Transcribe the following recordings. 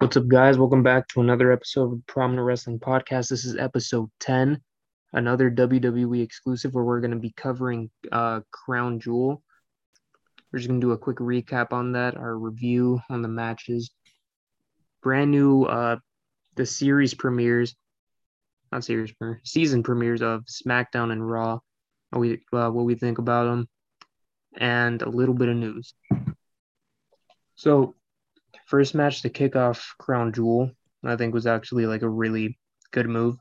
What's up, guys? Welcome back to another episode of Prominent Wrestling Podcast. This is episode 10, another WWE exclusive where we're going to be covering uh, Crown Jewel. We're just going to do a quick recap on that, our review on the matches. Brand new, uh, the series premieres, not series premiere, season premieres of SmackDown and Raw, what we, uh, what we think about them, and a little bit of news. So, first match to kick off Crown Jewel, I think was actually like a really good move.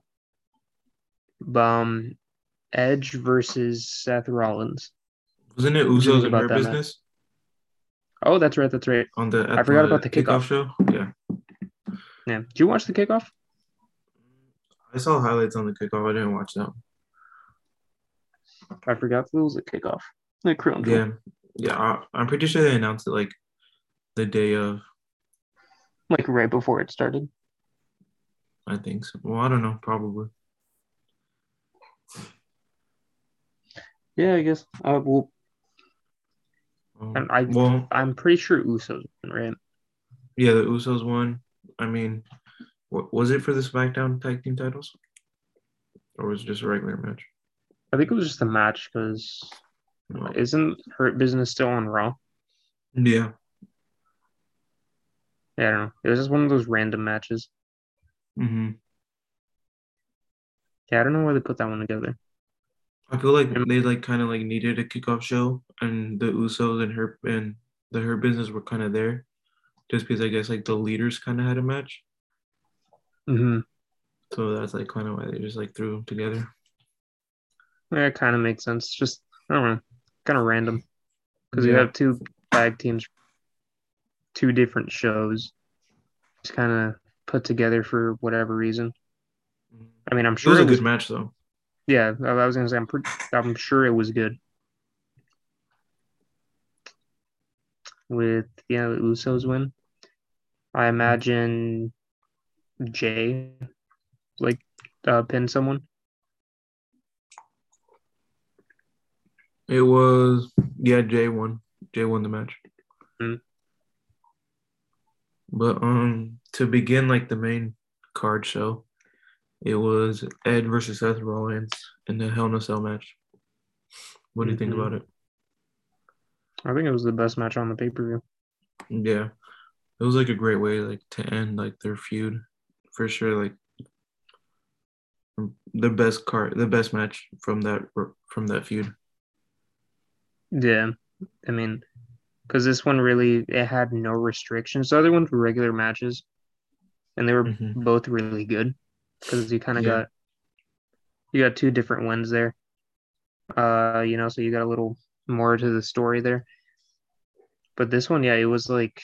Um, Edge versus Seth Rollins. Wasn't it What do you Usos about that match? business Oh, that's right. That's right. on the? I forgot about the kickoff. show. Yeah, Yeah. Did you watch the kickoff? I saw highlights on the kickoff. I didn't watch that. I forgot it was a kickoff. Like Crown Jewel. Yeah, yeah. I, I'm pretty sure they announced it like the day of. Like right before it started. I think so. Well, I don't know. Probably. Yeah, I guess. Uh, well, Um, I well, I'm pretty sure Usos, won, right? yeah. The Usos won. I mean, what was it for the SmackDown tag team titles, or was it just a regular match? I think it was just a match because No. isn't Hurt Business still on Raw? Yeah. Yeah, I don't know. It was just one of those random matches. hmm Yeah, I don't know why they put that one together. I feel like they like kind of like needed a kickoff show, and the Usos and her and the Hurt Business were kind of there, just because I guess like the leaders kind of had a match, Mm-hmm. so that's like kind of why they just like threw them together. Yeah, it kind of makes sense. Just I don't know, kind of random because you have two tag teams, two different shows, just kind of put together for whatever reason. I mean, I'm sure It was it a was. good match though. Yeah, I was gonna say I'm pretty. I'm sure it was good. With yeah, the Usos win. I imagine Jay like uh, pin someone. It was yeah, Jay won. Jay won the match. Mhm. But um, to begin like the main card show, it was Ed versus Seth Rollins in the Hell in a Cell match. What do you think Mhm. about it? I think it was the best match on the pay per view. Yeah, it was like a great way like to end like their feud for sure. Like the best card, the best match from that from that feud. Yeah, I mean, because this one really it had no restrictions. The other ones were regular matches, and they were Mhm. both really good because you kind of Yeah. got you got two different wins there. Uh, you know, so you got a little more to the story there. But this one, yeah, it was like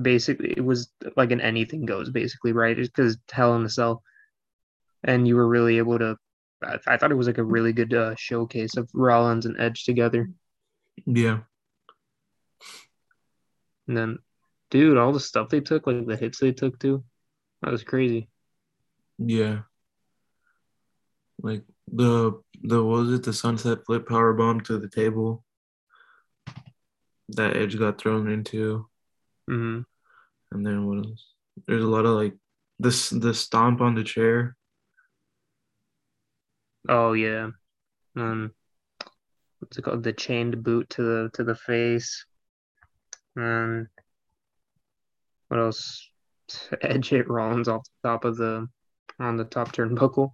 basically it was like an anything goes basically, right? Because Hell in a Cell, and you were really able to. I, I thought it was like a really good uh, showcase of Rollins and Edge together. Yeah, And then, dude, all the stuff they took, like the hits they took too, that was crazy. yeah. Like the the what was it the sunset flip power bomb to the table that Edge got thrown into, hmm and then what else? There's a lot of like this the stomp on the chair. Oh yeah. Um, what's it called? The chained boot to the to the face. And what else? Edge hit Rollins off the top of the on the top turnbuckle.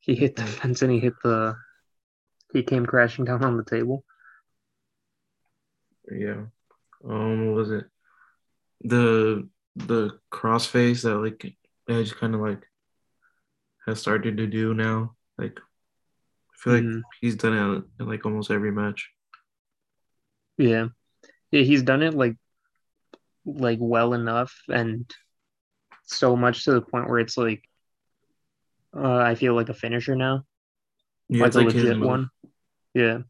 He hit the fence and he hit the. He came crashing down on the table. Yeah. Um, what was it? The the crossface that like Edge kind of like has started to do now. Like feel like Mhm. he's done it in like almost every match. Yeah. Yeah, he's done it like like well enough and so much to the point where it's like uh, I feel like a finisher now. Yeah, like a like legit one. Yeah.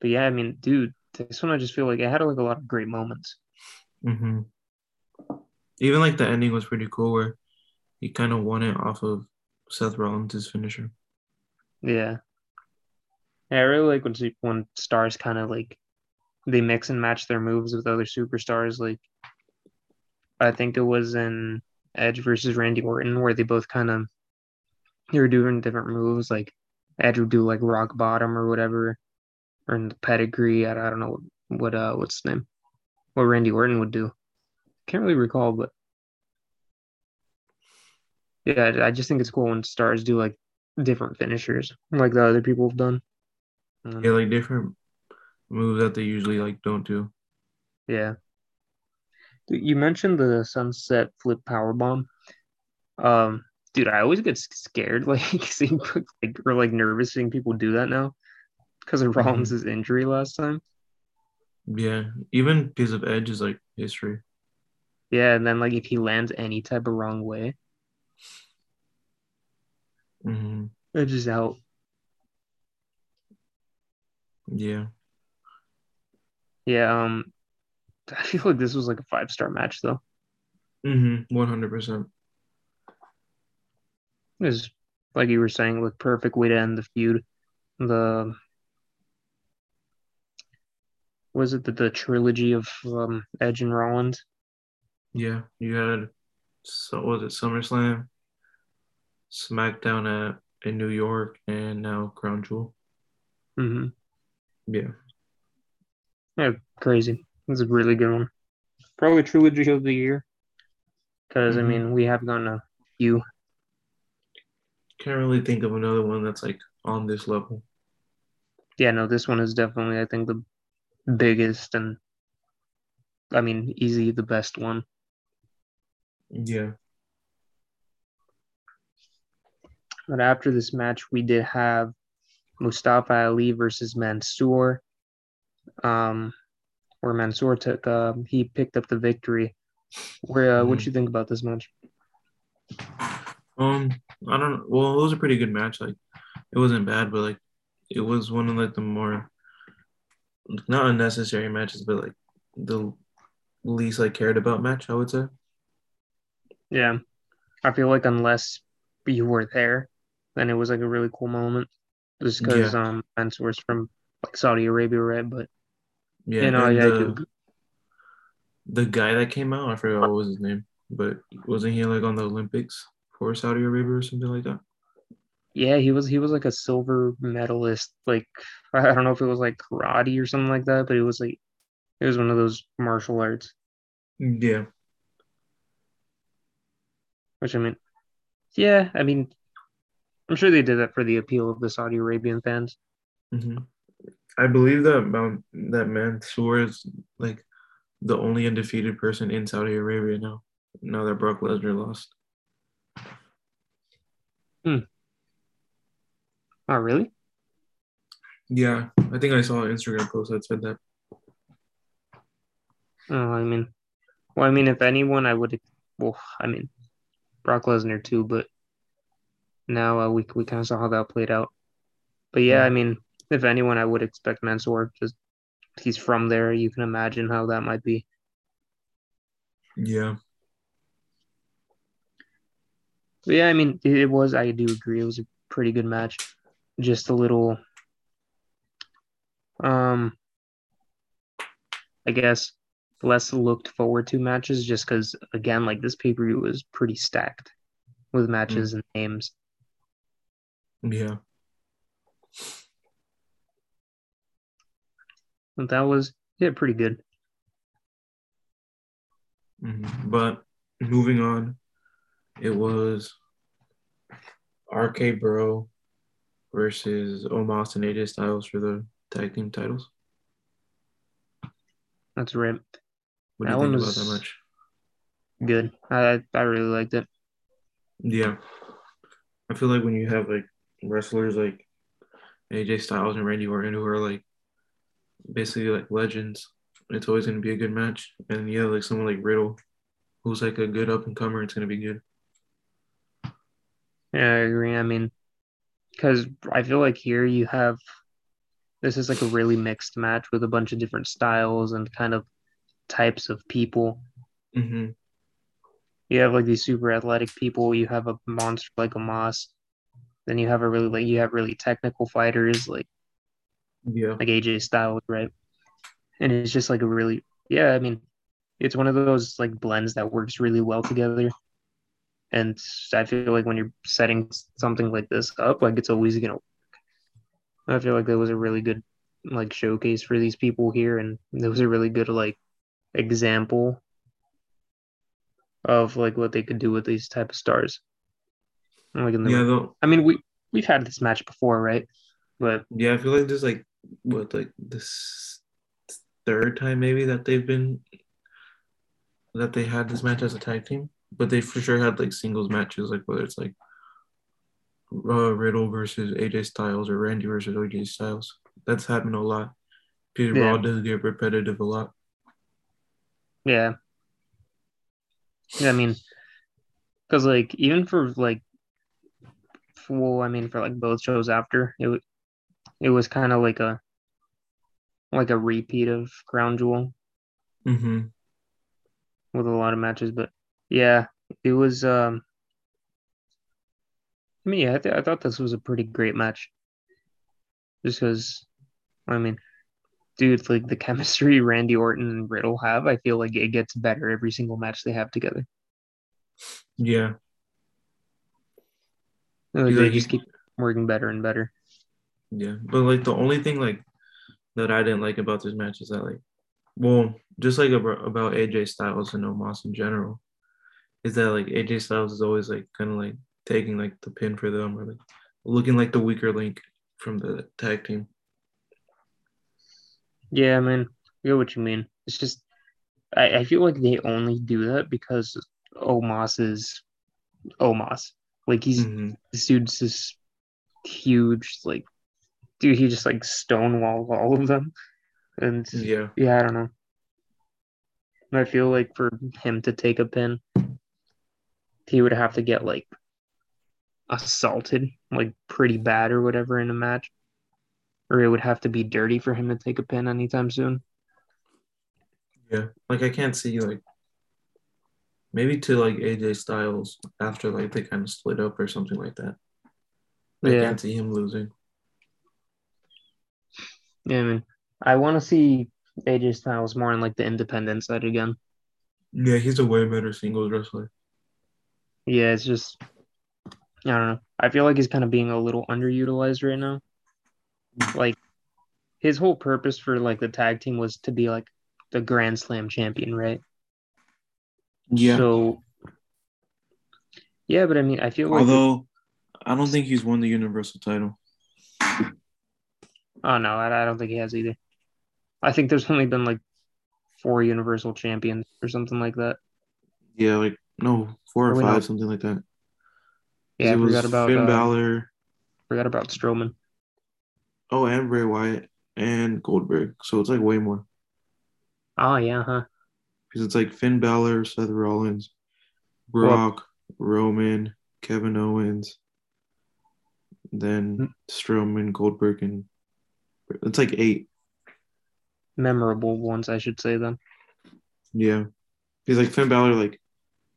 But yeah, I mean, dude, this one I just feel like it had like a lot of great moments. hmm Even like the ending was pretty cool where he kind of won it off of Seth Rollins' is finisher. Yeah. Yeah, I really like when when stars kind of like they mix and match their moves with other superstars. Like I think it was in Edge versus Randy Orton where they both kind of they were doing different moves. Like Edge would do like rock bottom or whatever, or in the pedigree. I, I don't know what, uh what's his name, what Randy Orton would do. Can't really recall, but yeah, I just think it's cool when stars do like different finishers, like the other people have done. Um, Yeah, like different moves that they usually like don't do. Yeah. You mentioned the sunset flip power bomb. Um, dude, I always get scared, like seeing like or like nervous seeing people do that now because of Rollins' injury last time. Yeah, even because of Edge is like history. Yeah, and then like if he lands any type of wrong way, hmm Edge is out. Yeah, Yeah, um, I feel like this was like a five star match though. Mm-hmm. one hundred percent. Is like you were saying, like perfect way to end the feud. The was it the, the trilogy of um, Edge and Rollins? Yeah, you had so was it SummerSlam, SmackDown at in New York, and now Crown Jewel. hmm Yeah, Yeah, crazy. It's a really good one. Probably trilogy of the year. Because I Mhm. mean, we have gotten a few. can't really think of another one that's like on this level. Yeah, no, this one is definitely, I think, the biggest and I mean, easy the best one. Yeah, But after this match, we did have Mustafa Ali versus Mansoor. Um, where Mansoor took, uh, he picked up the victory. Where, uh, Mhm. what you think about this match? um, I don't know. Well, it was a pretty good match. Like, it wasn't bad, but like, it was one of like the more not unnecessary matches, but like the least I cared about match. I would say. Yeah, I feel like unless you were there, then it was like a really cool moment. Just because Yeah. um Mansoor's from like Saudi Arabia, right? But Yeah, you know, yeah, the, the guy that came out, I forgot what was his name, but wasn't he like on the Olympics for Saudi Arabia or something like that? Yeah, he was he was like a silver medalist. Like I don't know if it was like karate or something like that, but it was like it was one of those martial arts. Yeah, Which I mean, yeah, I mean, I'm sure they did that for the appeal of the Saudi Arabian fans. hmm I believe that Mount, that Mansoor is like the only undefeated person in Saudi Arabia now. Now that Brock Lesnar lost. Oh, really? Yeah, I think I saw an Instagram post that said that. Oh, I mean, well, I mean, if anyone, I would. Well, I mean, Brock Lesnar too, but now uh, we we kind of saw how that played out. But yeah, I mean, if anyone, I would expect Mansoor. Just he's from there. You can imagine how that might be. Yeah, But yeah, I mean, it, it was. I do agree. It was a pretty good match. Just a little, um, I guess less looked forward to matches, just because again, like this pay per view was pretty stacked with matches and names. yeah, But that was yeah, pretty good. Mhm. But moving on, it was RK Bro versus Omos and AJ Styles for the tag team titles. That's right. What do That you think one about was- that match? Good. I I really liked it. Yeah, I feel like when you have like wrestlers like AJ Styles and Randy Orton who are like basically like legends, it's always going to be a good match. And yeah, like someone like Riddle, who's like a good up and comer, it's going to be good. Yeah, I agree. I mean, because I feel like here you have this is like a really mixed match with a bunch of different styles and kind of types of people. hmm You have like these super athletic people. You have a monster like Omos. Then you have a really like you have really technical fighters like Yeah, like AJ Styles, right? and it's just like a really yeah. I mean, it's one of those like blends that works really well together. And I feel like when you're setting something like this up, like it's always gonna. Work. I feel like that was a really good like showcase for these people here, and it was a really good like example of like what they could do with these type of stars. Like in the, Yeah, though. I mean we we've had this match before, right? But Yeah, I feel like there's like what like this third time maybe that they've been that they had this match as a tag team, but they for sure had like singles matches, like whether it's like uh, Riddle versus AJ Styles or Randy versus AJ Styles. That's happened a lot. Because Yeah. Raw does get repetitive a lot. Yeah, yeah. I mean, because like even for like, well, I mean for like both shows after it, it was kind of like a like a repeat of Crown Jewel Mm-hmm. with a lot of matches, but yeah, it was. um I mean, yeah, I, th- I thought this was a pretty great match. Just because, I mean, dude, like the chemistry Randy Orton and Riddle have, I feel like it gets better every single match they have together. Yeah. Like, they like- just keep working better and better. Yeah, but like the only thing like that I didn't like about this match is that like, well, just like about, about AJ Styles and Omos in general, is that like AJ Styles is always like kind of like taking like the pin for them or like looking like the weaker link from the tag team. Yeah, man, I get what you mean. It's just, I, I feel like they only do that because Omos is Omos. Like he's Mhm. this dude's this huge, like, dude, he just like stonewalls all of them. And Yeah, yeah, I don't know. I feel like for him to take a pin, he would have to get like assaulted, like pretty bad or whatever in a match. Or it would have to be dirty for him to take a pin anytime soon. yeah. Like I can't see like maybe to like AJ Styles after like they kind of split up or something like that. I Yeah. can't see him losing. Yeah, I mean, I want to see AJ Styles more on like the independent side again. Yeah, he's a way better singles wrestler. Yeah, it's just I don't know. I feel like he's kind of being a little underutilized right now. Like his whole purpose for like the tag team was to be like the Grand Slam champion, right? Yeah. So yeah, but I mean, I feel like Although I don't think he's won the Universal title. oh no, I, I don't think he has either. I think there's only been like four Universal champions or something like that. Yeah, like no, four or Or five, know- something like that. Yeah, I was forgot about Finn uh, Balor. forgot about Strowman. Oh, and Bray Wyatt and Goldberg. So it's like way more Oh yeah, huh? because it's like Finn Balor, Seth Rollins, Brock, Roman, Kevin Owens, then Mm. Strowman, Goldberg, and it's like eight. Memorable ones, I should say then. Yeah, he's like Finn Balor. Like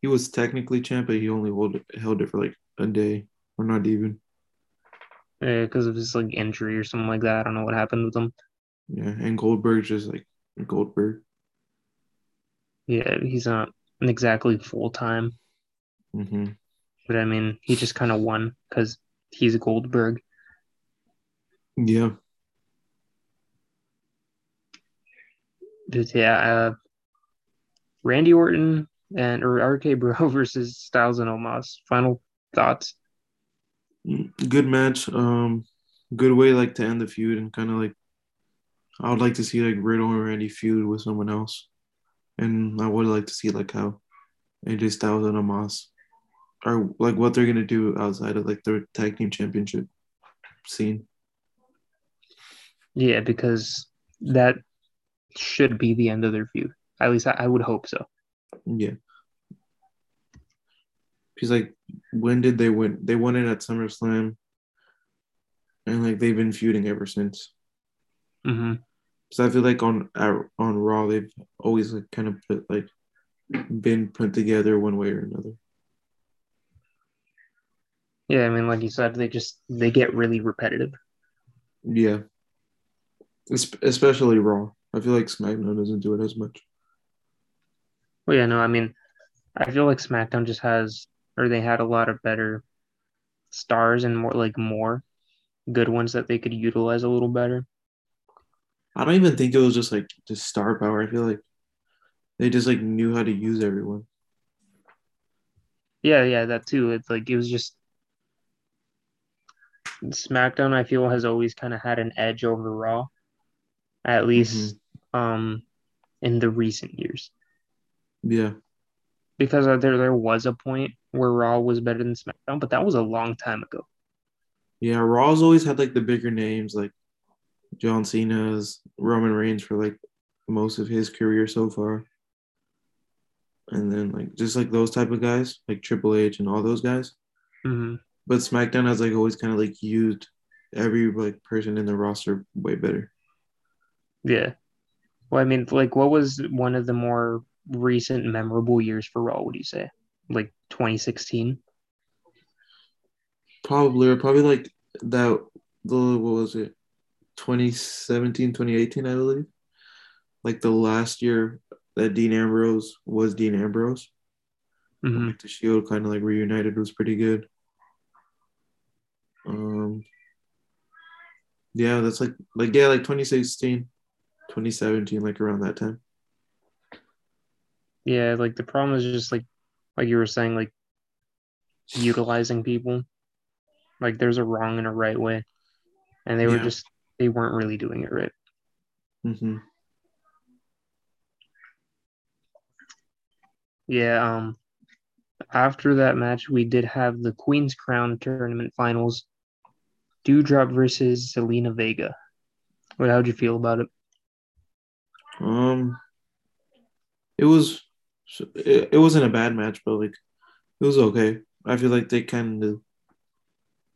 he was technically champ, but he only hold, held it for like a day or not even. Because of his like injury or something like that. I don't know what happened with him. Yeah, and Goldberg's just like Goldberg. Yeah, he's not exactly full time, hmm but I mean, he just kind of won because he's Goldberg. Yeah. But yeah, uh, Randy Orton and or RK Bro versus Styles and Omos. Final thoughts? Good match. Um, good way like to end the feud and kind of like I would like to see like Riddle and Randy feud with someone else, and I would like to see like how AJ Styles and Omos are like what they're gonna do outside of like their tag team championship scene. Yeah, because that should be the end of their feud. At least I, I would hope so. Yeah. Because like when did they win? They won it at SummerSlam, and like they've been feuding ever since. hmm So I feel like on on Raw they've always like kind of put like been put together one way or another. Yeah, I mean, like you said, they just they get really repetitive. Yeah, Es- especially Raw. I feel like SmackDown doesn't do it as much. Well, yeah, no, I mean, I feel like SmackDown just has, or they had a lot of better stars and more like more good ones that they could utilize a little better. I don't even think it was just like just star power. I feel like they just like knew how to use everyone. Yeah, yeah, that too. It's like it was just SmackDown. I feel has always kind of had an edge over Raw, at least um in the recent years. Yeah. Because uh, there there was a point where Raw was better than SmackDown, but that was a long time ago. Yeah, Raw's always had like the bigger names, like John Cena's, Roman Reigns for like most of his career so far. And then like just like those type of guys, like Triple H and all those guys. hmm But SmackDown has like always kind of like used every like person in the roster way better. Yeah. Well, I mean, like, what was one of the more recent memorable years for Raw? Would you say, like 2016? Probably or probably like that the what was it? 2017, 2018, I believe. Like the last year that Dean Ambrose was Dean Ambrose. hmm Like the Shield kind of like reunited was pretty good. Um yeah, that's like like yeah, like 2016, 2017, like around that time. Yeah, like the problem is just like, like you were saying, like utilizing people. Like there's a wrong and a right way, and they were Yeah. just they weren't really doing it right. hmm Yeah. Um. After that match, we did have the Queen's Crown tournament finals. Dewdrop versus Zelina Vega. What? How'd you feel about it? Um it was it, it wasn't a bad match, but like it was okay. I feel like they kind of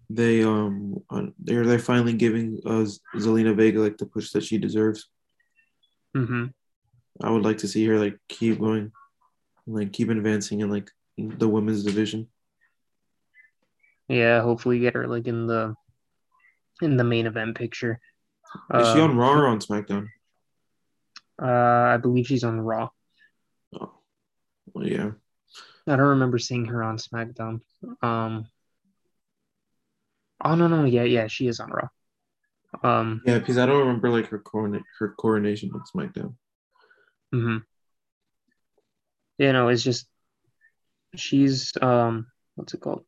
they um they're they're finally giving uh Zelina Vega like the push that she deserves. hmm I would like to see her like keep going, like keep advancing in like the women's division. Yeah. Hopefully, get her like in the in the main event picture. Is she Uh, on Raw or on SmackDown? Uh, I believe she's on Raw. Yeah. I don't remember seeing her on SmackDown. Um. Oh no no yeah yeah she is on Raw. Um. Yeah, because I don't remember like her corona- her coronation on SmackDown. Mm hmm You know, it's just she's um what's it called?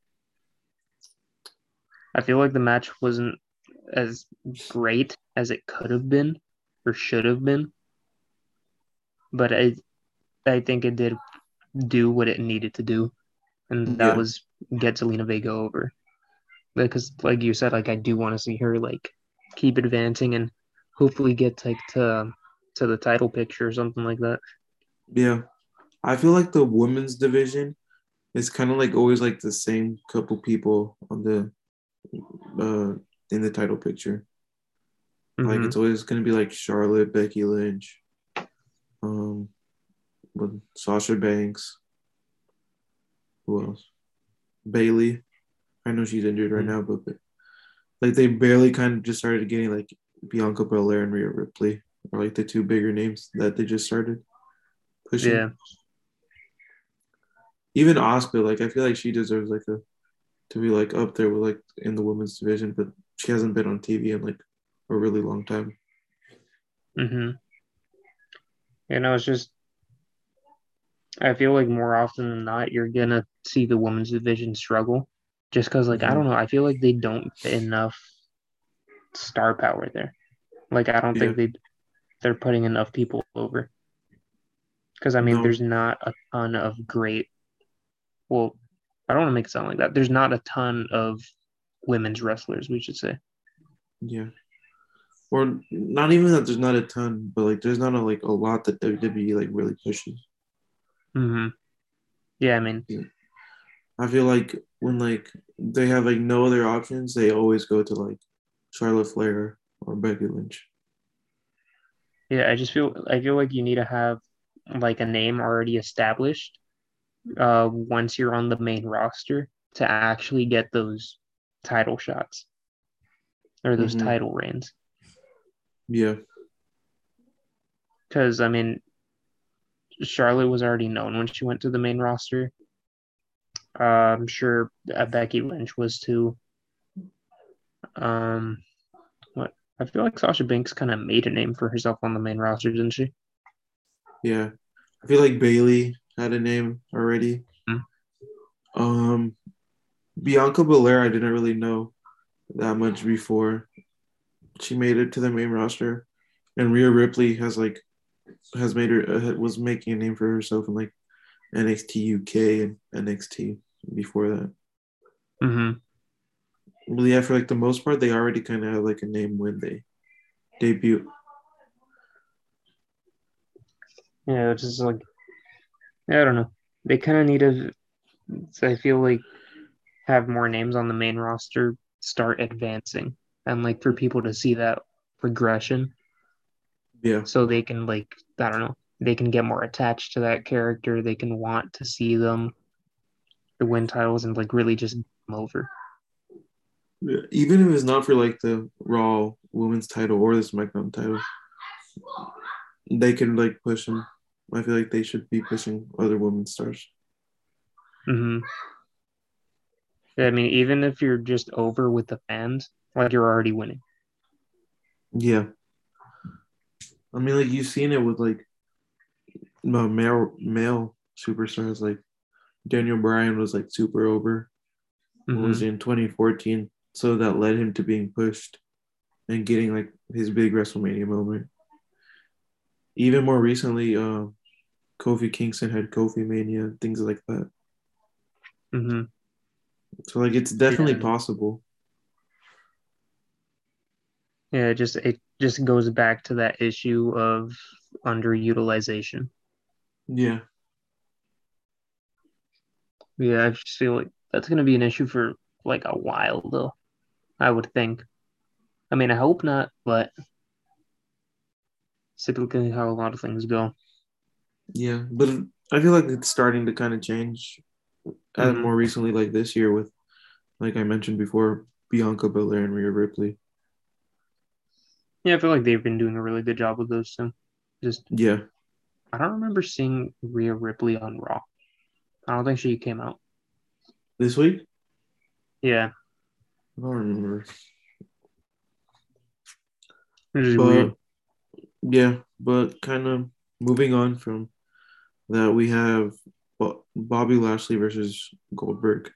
I feel like the match wasn't as great as it could have been or should have been. But I I think it did do what it needed to do. And that Yeah. was get Zelina Vega over. Because like you said, like I do want to see her like keep advancing and hopefully get like to to the title picture or something like that. Yeah, I feel like the women's division is kind of like always like the same couple people on the uh in the title picture. Like Mhm. it's always gonna be like Charlotte, Becky Lynch, um, with Sasha Banks. Who else? Bayley. I know she's injured right Mhm. now, but but, like they barely kind of just started getting like Bianca Belair and Rhea Ripley, or like the two bigger names that they just started pushing. Yeah. Even Oscar, like I feel like she deserves like a to be like up there with like in the women's division, but she hasn't been on TV in like a really long time. Mm-hmm. You know, it's just I feel like more often than not you're gonna see the women's division struggle. Just because like I Mhm. don't know, I feel like they don't get enough star power there. Like I don't think they they're putting enough people over. Because I mean No. there's not a ton of great well, I don't want to make it sound like that. There's not a ton of women's wrestlers, we should say. Yeah. Or not even that there's not a ton, but like there's not a, like a lot that WWE like really pushes. Mm-hmm. Yeah, I mean, I feel like when like they have like no other options, they always go to like Charlotte Flair or Becky Lynch. Yeah, I just feel I feel like you need to have like a name already established uh once you're on the main roster to actually get those title shots or those Mhm. title reigns. Yeah. because I mean, Charlotte was already known when she went to the main roster. Uh, I'm sure uh, Becky Lynch was too. Um, what I feel like Sasha Banks kind of made a name for herself on the main roster, didn't she? Yeah, I feel like Bayley had a name already. Hmm. Um, Bianca Belair, I didn't really know that much before she made it to the main roster, and Rhea Ripley has like has made her uh, was making a name for herself in like NXT UK and NXT before that. Mm-hmm. But yeah, for like the most part, they already kind of have like a name when they debut. Yeah, it's just like I don't know. They kind of need to. I feel like have more names on the main roster start advancing and like for people to see that progression Yeah, so they can like I don't know they can get more attached to that character they can want to see them to win titles and like really just over Yeah, even if it's not for like the Raw Women's title or the SmackDown title, they can like push them. I feel like they should be pushing other women's stars. hmm I mean even if you're just over with the fans like you're already winning Yeah. I mean, like you've seen it with like male male superstars. Like Daniel Bryan was like super over. What Mhm. was in 2014, so that led him to being pushed and getting like his big WrestleMania moment. Even more recently, uh, Kofi Kingston had Kofi Mania, things like that. Mm-hmm. So like it's definitely Yeah. possible. Yeah it just it just goes back to that issue of underutilization Yeah. Yeah, I just feel like that's going to be an issue for like a while, though. I would think. I mean, I hope not, but it's typically how a lot of things go. Yeah, but I feel like it's starting to kind of change. And Mhm. more recently, like this year, with like I mentioned before, Bianca Belair and Rhea Ripley. Yeah, I feel like they've been doing a really good job with those two. Just, Yeah, I don't remember seeing Rhea Ripley on Raw. I don't think she came out. this week Yeah, I don't remember, but weird. yeah, but kind of moving on from that, we have Bobby Lashley versus Goldberg.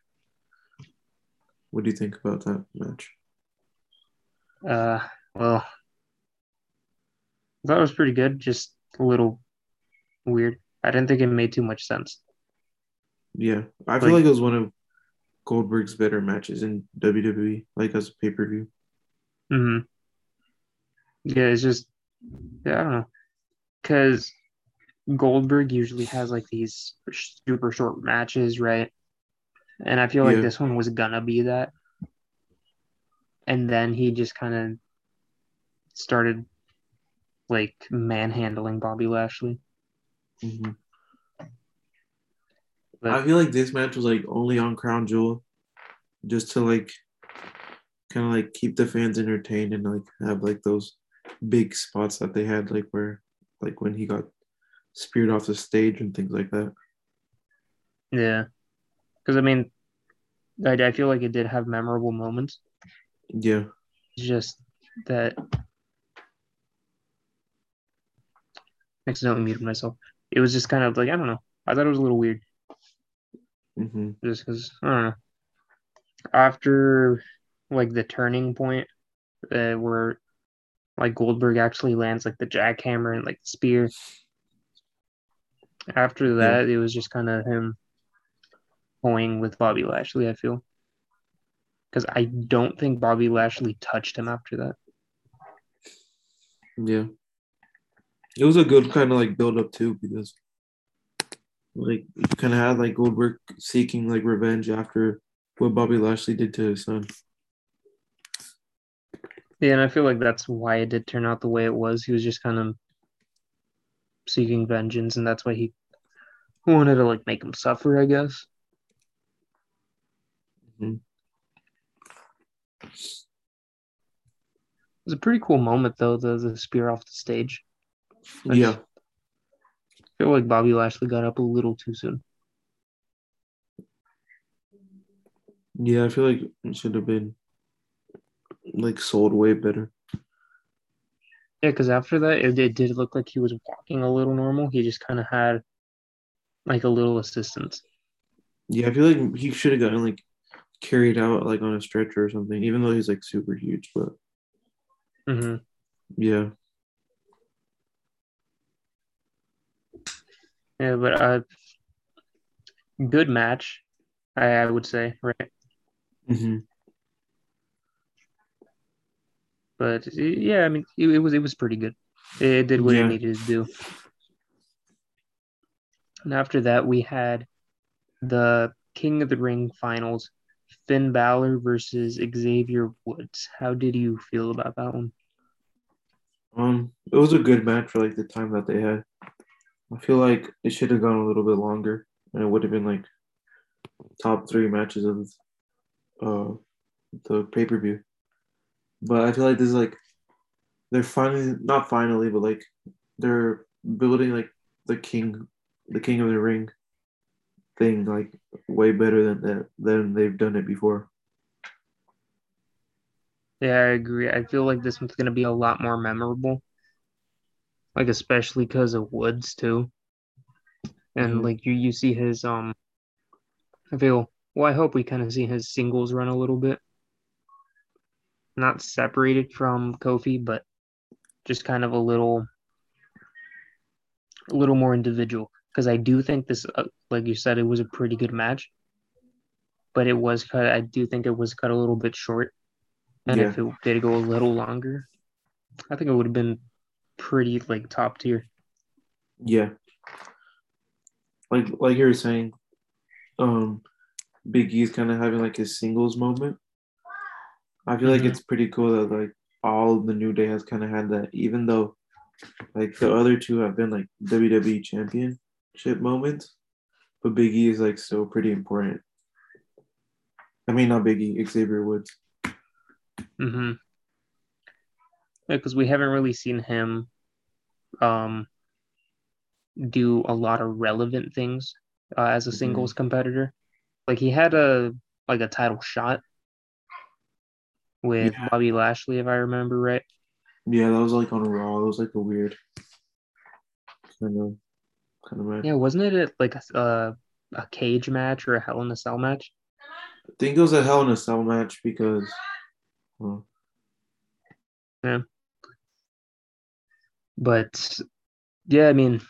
What do you think about that match? Uh, well, I thought it was pretty good, just a little weird. I didn't think it made too much sense. Yeah, I feel Like- like it was one of Goldberg's better matches in WWE, like as a pay per view. hmm Yeah, it's just, yeah, I don't know. Because Goldberg usually has like these super short matches, right? And I feel like Yeah. this one was gonna be that. And then he just kind of started like manhandling Bobby Lashley. Mhm. But I feel like this match was like only on Crown Jewel, just to like kind of like keep the fans entertained and like have like those big spots that they had, like where like when he got speared off the stage and things like that. yeah, because I mean, I, I feel like it did have memorable moments. Yeah, just that accidentally muted myself. It was just kind of like I don't know. I thought it was a little weird, hmm just because I don't know. After like the turning point, uh, where like Goldberg actually lands like the jackhammer and like the spear. After that, it was just kind of him toying with Bobby Lashley. I feel because I don't think Bobby Lashley touched him after that. yeah. It was a good kind of like build up too because like you kind of had like Goldberg seeking like revenge after what Bobby Lashley did to his son. Yeah, and I feel like that's why it did turn out the way it was. He was just kind of seeking vengeance, and that's why he wanted to like make him suffer, I guess. Mhm. It was a pretty cool moment though, the the spear off the stage. Yeah, I feel like Bobby Lashley got up a little too soon. Yeah, I feel like it should have been like sold way better. Yeah, because after that, it, it did look like he was walking a little normal. He just kind of had like a little assistance. Yeah, I feel like he should have gotten like carried out like on a stretcher or something, even though he's like super huge. But mm-hmm. yeah, Yeah, but uh, good match, I, I would say, right? hmm But yeah, I mean, it, it was it was pretty good. It did what Yeah. it needed to do. And after that, we had the King of the Ring finals, Finn Balor versus Xavier Woods. How did you feel about that one? um, it was a good match for like the time that they had. I feel like it should have gone a little bit longer, and it would have been like top three matches of uh the pay per view. But I feel like this is like they're finally not finally, but like they're building like the king, the king of the ring thing like way better than that than they've done it before. Yeah, I agree. I feel like this one's gonna be a lot more memorable. Like especially because of Woods too. And Mhm. like you you see his um I feel well, I hope we kind of see his singles run a little bit. Not separated from Kofi, but just kind of a little a little more individual. Because I do think this, uh, like you said, it was a pretty good match, but it was cut. I do think it was cut a little bit short, and if it did go a little longer, I think it would have been pretty like top tier. Yeah. Like like you were saying, um Big E's kind of having like his singles moment. I feel like Mhm. it's pretty cool that like all the New Day has kind of had that, even though like the other two have been like WWE championship moments, but Big E is like still pretty important. I mean, not Big E, Xavier Woods. Mm-hmm. Yeah, because we haven't really seen him um do a lot of relevant things uh, as a Mhm. singles competitor. Like he had a like a title shot with Yeah. Bobby Lashley, if I remember right. Yeah, that was like on Raw. It was like a weird kind of kind of match. Yeah, wasn't it like a, a a cage match or a Hell in a Cell match? I think it was a Hell in a Cell match because. well, But yeah, I mean,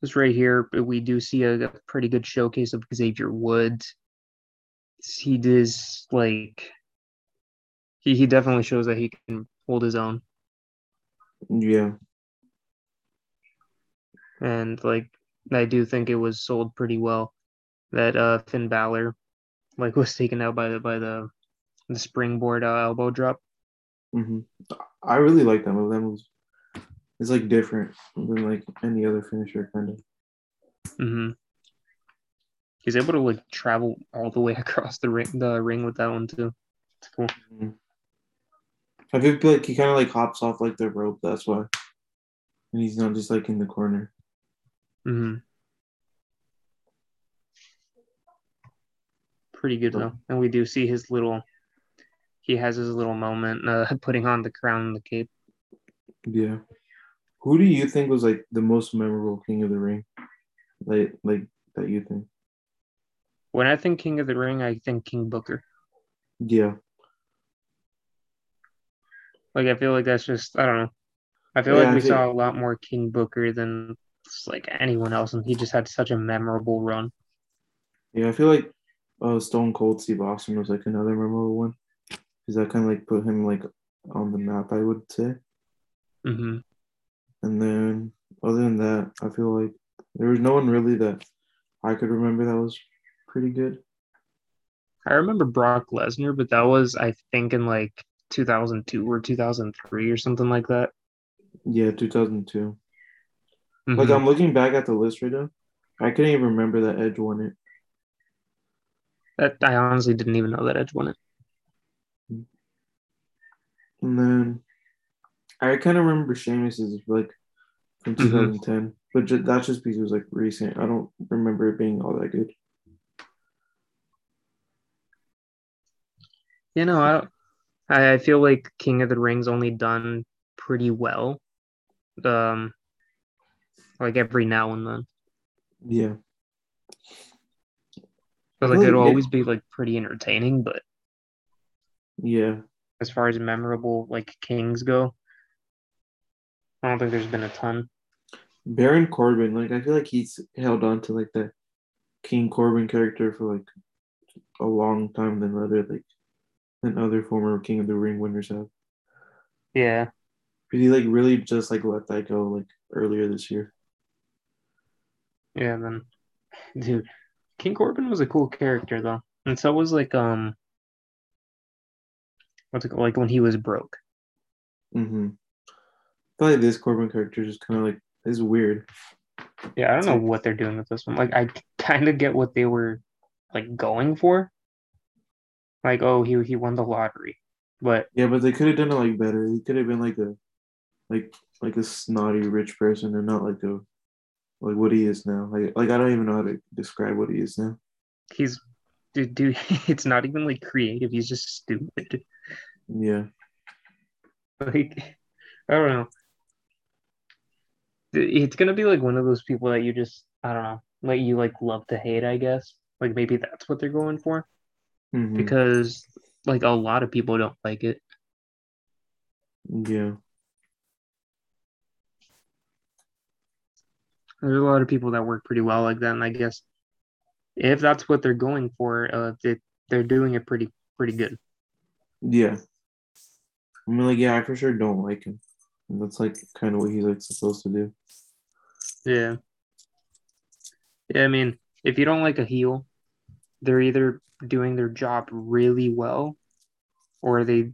this right here, we do see a, a pretty good showcase of Xavier Woods. He does like he he definitely shows that he can hold his own, yeah, and like I do think it was sold pretty well that uh Finn Balor like was taken out by the by the the springboard uh, elbow drop. hmm I really like that move. That move is like different than like any other finisher, kind of. hmm He's able to like travel all the way across the ring the ring with that one too. It's cool. I feel like he kind of like hops off like the rope. That's why, and he's not just like in the corner. hmm Pretty good though, and we do see his little. He has his little moment, uh, putting on the crown and the cape. Yeah. Who do you think was like the most memorable King of the Ring? Like, like that you think? When I think King of the Ring, I think King Booker. Yeah. Like I feel like that's just I don't know. I feel Yeah, like we saw a lot more King Booker than like anyone else, and he just had such a memorable run. Yeah, I feel like uh, Stone Cold Steve Austin was like another memorable one because that kind of like put him like on the map, I would say. Mm hmm And then other than that, I feel like there was no one really that I could remember that was pretty good. I remember Brock Lesnar, but that was I think in like 2002 or 2003 or something like that. Yeah, 2002. Like Mhm. I'm looking back at the list right now, I couldn't even remember that Edge won it. That I honestly didn't even know that Edge won it. And then I kind of remember Sheamus's like from Mhm. 2010. but ju- that's just because it was like recent. I don't remember it being all that good. You know, I, I I feel like King of the Rings only done pretty well. Um, like every now and then, Yeah, but like it'll always be like pretty entertaining. But yeah, as far as memorable like kings go, I don't think there's been a ton. Baron Corbin. Like I feel like he's held on to like the King Corbin character for like a long time than other like than other former King of the Ring winners have. Yeah, But he like really just like let that go like earlier this year. yeah. Then, dude, King Corbin was a cool character though, and so was like um, what's it called? Like when he was broke. Mm-hmm. I like this Corbin character is just kind of like is weird. Yeah, I don't know Like- what they're doing with this one. Like, I kind of get what they were like going for. Like, oh, he he won the lottery, but Yeah, but they could have done it like better. He could have been like a like like a snotty rich person and not like a like what he is now. Like like I don't even know how to describe what he is now. he's dude, dude. It's not even like creative. He's just stupid. Yeah. Like, I don't know. It's gonna be like one of those people that you just I don't know, like you like love to hate. I guess like maybe that's what they're going for Mhm. because like a lot of people don't like it. Yeah. There's a lot of people that work pretty well like that, and I guess if that's what they're going for, uh, they, they're doing it pretty pretty good. Yeah. I mean like yeah, I for sure don't like him. And that's like kind of what he's like supposed to do. Yeah. Yeah, I mean, if you don't like a heel, they're either doing their job really well, or they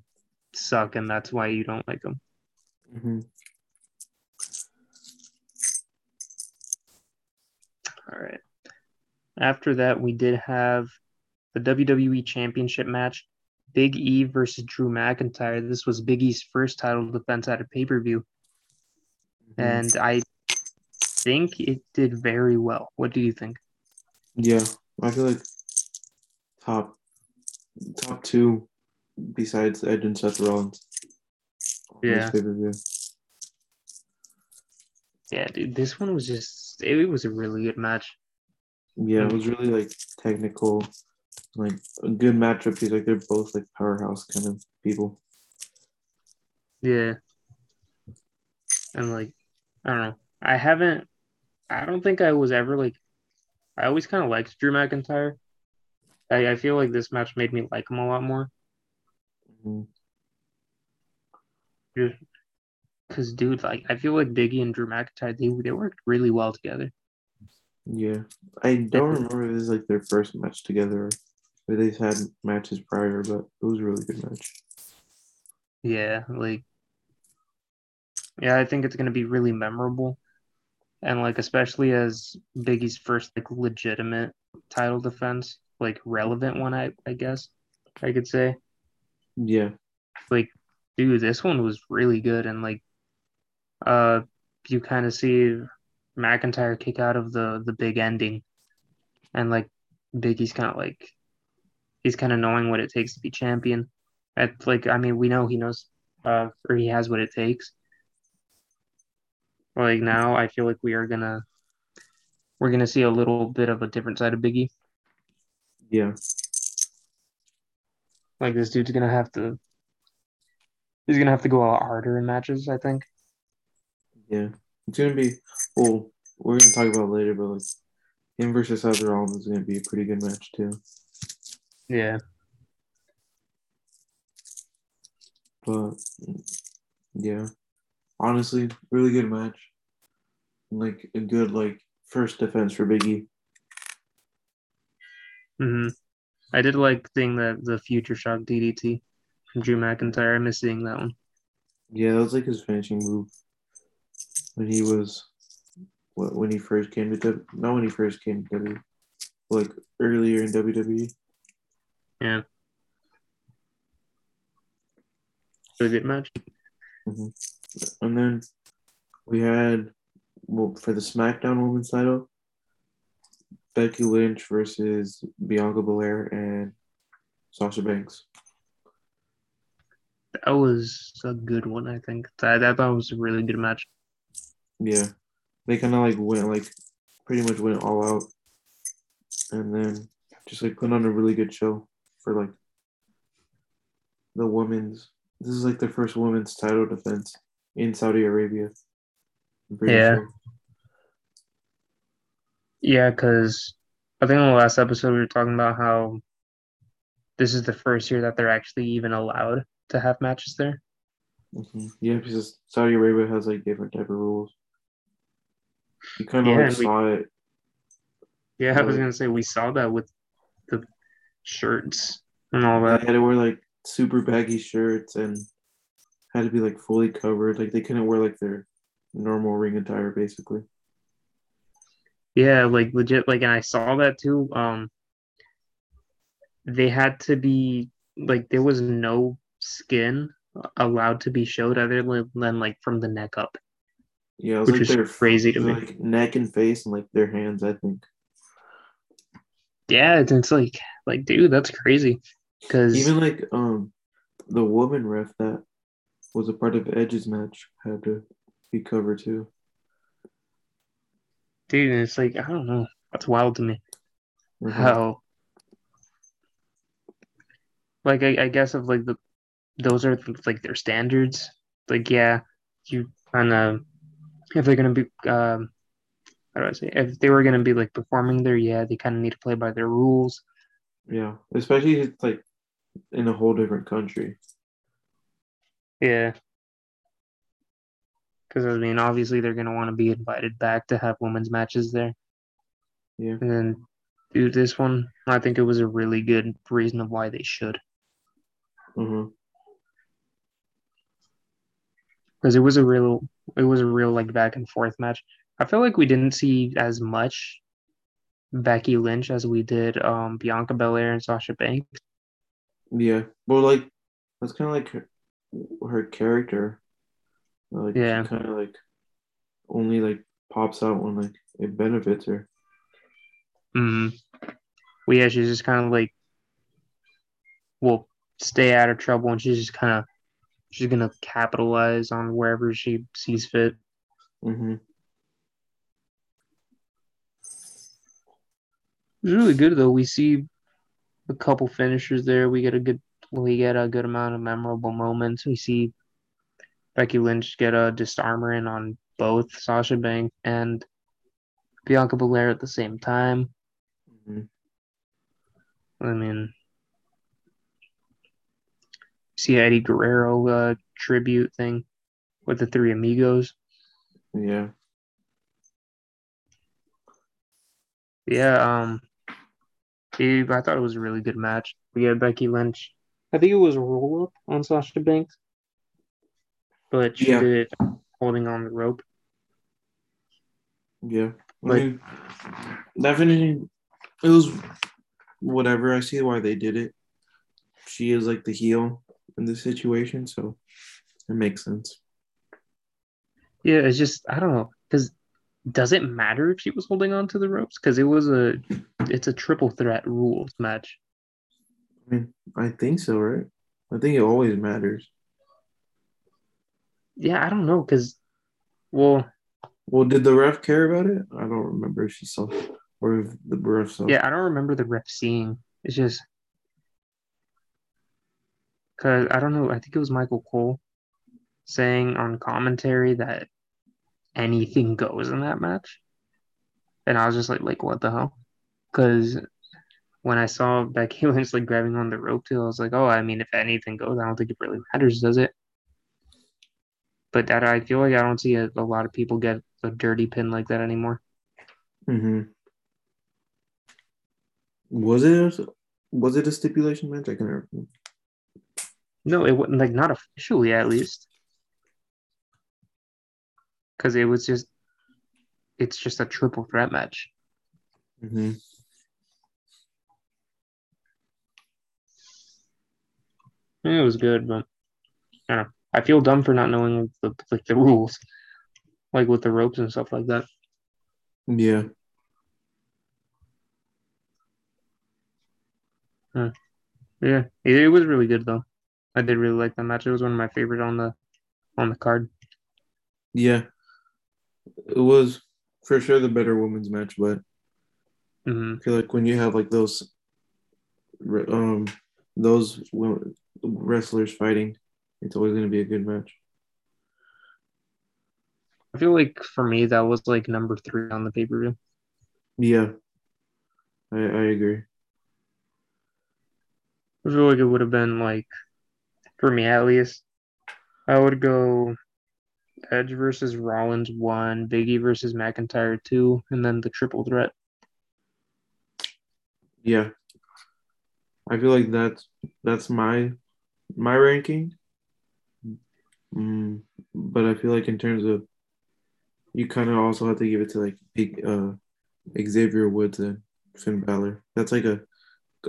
suck, and that's why you don't like them. Mm-hmm. All right. After that, we did have the WWE Championship match. Big E versus Drew McIntyre. This was Big E's first title defense at a pay per view. Mhm. and I think it did very well. What do you think? Yeah, I feel like top top two besides Edge and Seth Rollins. Yeah. Yeah, dude, this one was just it was a really good match. Yeah, it mm. was really like technical, like a good matchup because like they're both like powerhouse kind of people. Yeah. And like I don't know. I haven't I don't think I was ever like I always kind of liked Drew McIntyre. I, I feel like this match made me like him a lot more. Mhm. Cause dude, like I feel like Biggie and Drew McIntyre, they they worked really well together. Yeah, I don't remember if this is like their first match together. They've had matches prior, but it was a really good match. Yeah, like yeah, I think it's gonna be really memorable. And like especially as Big E's first like legitimate title defense, like relevant one I, I guess I could say. Yeah, Like, Dude, this one was really good and like uh you kind of see McIntyre kick out of the the big ending and like Big E's kind of like he's kind of knowing what it takes to be champion. At like I mean we know he knows uh or he has what it takes. Like now I feel like we are gonna we're gonna see a little bit of a different side of Biggie. yeah, Like this dude's gonna have to he's gonna have to go a lot harder in matches, I think. yeah. It's gonna be well. We're gonna talk about it later, but like him versus Seth Rollins is gonna be a pretty good match too. Yeah. But yeah, honestly, really good match. Like a good like first defense for Biggie. hmm I did like seeing the the future shock DDT from Drew McIntyre. I miss seeing that one. Yeah, that was like his finishing move when he was what when he first came to W. Not when he first came to W. Like earlier in. WWE. Yeah. Really good match. Mm-hmm. And then we had well, for the SmackDown Women's title, Becky Lynch versus Bianca Belair and Sasha Banks. That was a good one, I think. I, I thought it was a really good match. Yeah, they kind of like went like pretty much went all out, and then just like put on a really good show for like the women's. This is like their first women's title defense in Saudi Arabia. Yeah. Sure. Yeah, because I think in the last episode we were talking about how this is the first year that they're actually even allowed to have matches there. Mm-hmm. Yeah, because Saudi Arabia has like different type of rules. You kind of yeah, like saw we, it. Yeah, I was gonna say we saw that with the shirts and all that. They had to wear like super baggy shirts and had to be like fully covered. Like they couldn't wear like their normal ring attire, basically. Yeah, like legit. Like, and I saw that too. Um, they had to be like there was no skin allowed to be showed other than like from the neck up. Yeah, which like is crazy to me. Like neck and face and like their hands, I think. Yeah, it's, it's like like dude, that's crazy. Because even like um the woman ref that was a part of Edge's match had to be covered too. Dude, it's like I don't know. That's wild to me. Mm-hmm. How like I, I guess of like the those are like their standards. Like yeah, you kind of if they're gonna be um how do I say if they were gonna be like performing there, yeah, they kind of need to play by their rules. Yeah, especially if it's like in a whole different country. Yeah. Because I mean, obviously they're gonna want to be invited back to have women's matches there. Yeah. And then, dude, this one, I think it was a really good reason of why they should. Mm-hmm. Because it was a real, it was a real like back and forth match. I feel like we didn't see as much Becky Lynch as we did um, Bianca Belair and Sasha Banks. Yeah, well, like that's kind of like her, her character. Like, yeah, kind of like only like pops out when like it benefits her. Hmm. Well, yeah, she's just kind of like, will stay out of trouble, and she's just kind of she's gonna capitalize on wherever she sees fit. Mm-hmm. It's really good though. We see a couple finishers there. We get a good we get a good amount of memorable moments. We see Becky Lynch get a disarmer in on both Sasha Banks and Bianca Belair at the same time. Mm-hmm. I mean, see Eddie Guerrero uh, tribute thing with the three amigos. Yeah. Yeah, um, I thought it was a really good match. We had Becky Lynch. I think it was a roll up on Sasha Banks, but she yeah. did it holding on the rope. Yeah, I mean, definitely, it was whatever. I see why they did it. She is like the heel in this situation, so it makes sense. Yeah, it's just I don't know because does it matter if she was holding on to the ropes? Because it was a it's a triple threat rules match. I mean, I think so, right? I think it always matters. Yeah, I don't know, because well Well, did the ref care about it? I don't remember if she saw or if the ref saw. Yeah, I don't remember the ref seeing. It's just because I don't know, I think it was Michael Cole saying on commentary that anything goes in that match. And I was just like, like what the hell? Because when I saw Becky Lynch like grabbing on the rope too, I was like, oh, I mean, if anything goes, I don't think it really matters, does it? But that I feel like I don't see a, a lot of people get a dirty pin like that anymore. Mm-hmm. Was it? Was it a stipulation match? I can remember. No, it wasn't like not officially at least because it was just it's just a triple threat match. Mm-hmm. It was good, but I, know, I feel dumb for not knowing the like the rules. like with the ropes and stuff like that. Yeah. Yeah, it, it was really good though. I did really like that match. It was one of my favorite on the on the card. Yeah. It was for sure the better women's match, but hmm I feel like when you have like those um those wrestlers fighting, it's always going to be a good match. I feel like for me that was like number three on the pay per view. Yeah. I I agree. I feel like it would have been like for me at least. I would go Edge versus Rollins one, Biggie versus McIntyre two, and then the triple threat. Yeah. I feel like that's that's my my ranking. Mm, but I feel like in terms of you kind of also have to give it to like big uh Xavier Woods and Finn Balor. That's like a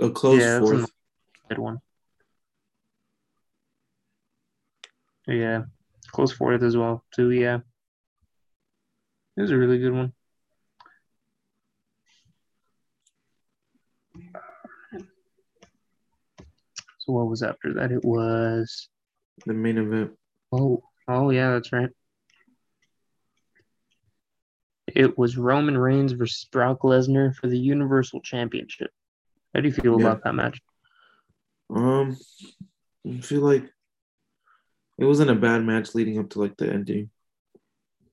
a close Yeah, fourth. good one. Yeah, close fourth as well too. Yeah, it was a really good one. So what was after that? It was The main event. oh oh yeah, that's right. It was Roman Reigns versus Brock Lesnar for the Universal Championship. How do you feel Yeah. about that match? Um, I feel like it wasn't a bad match leading up to like the ending,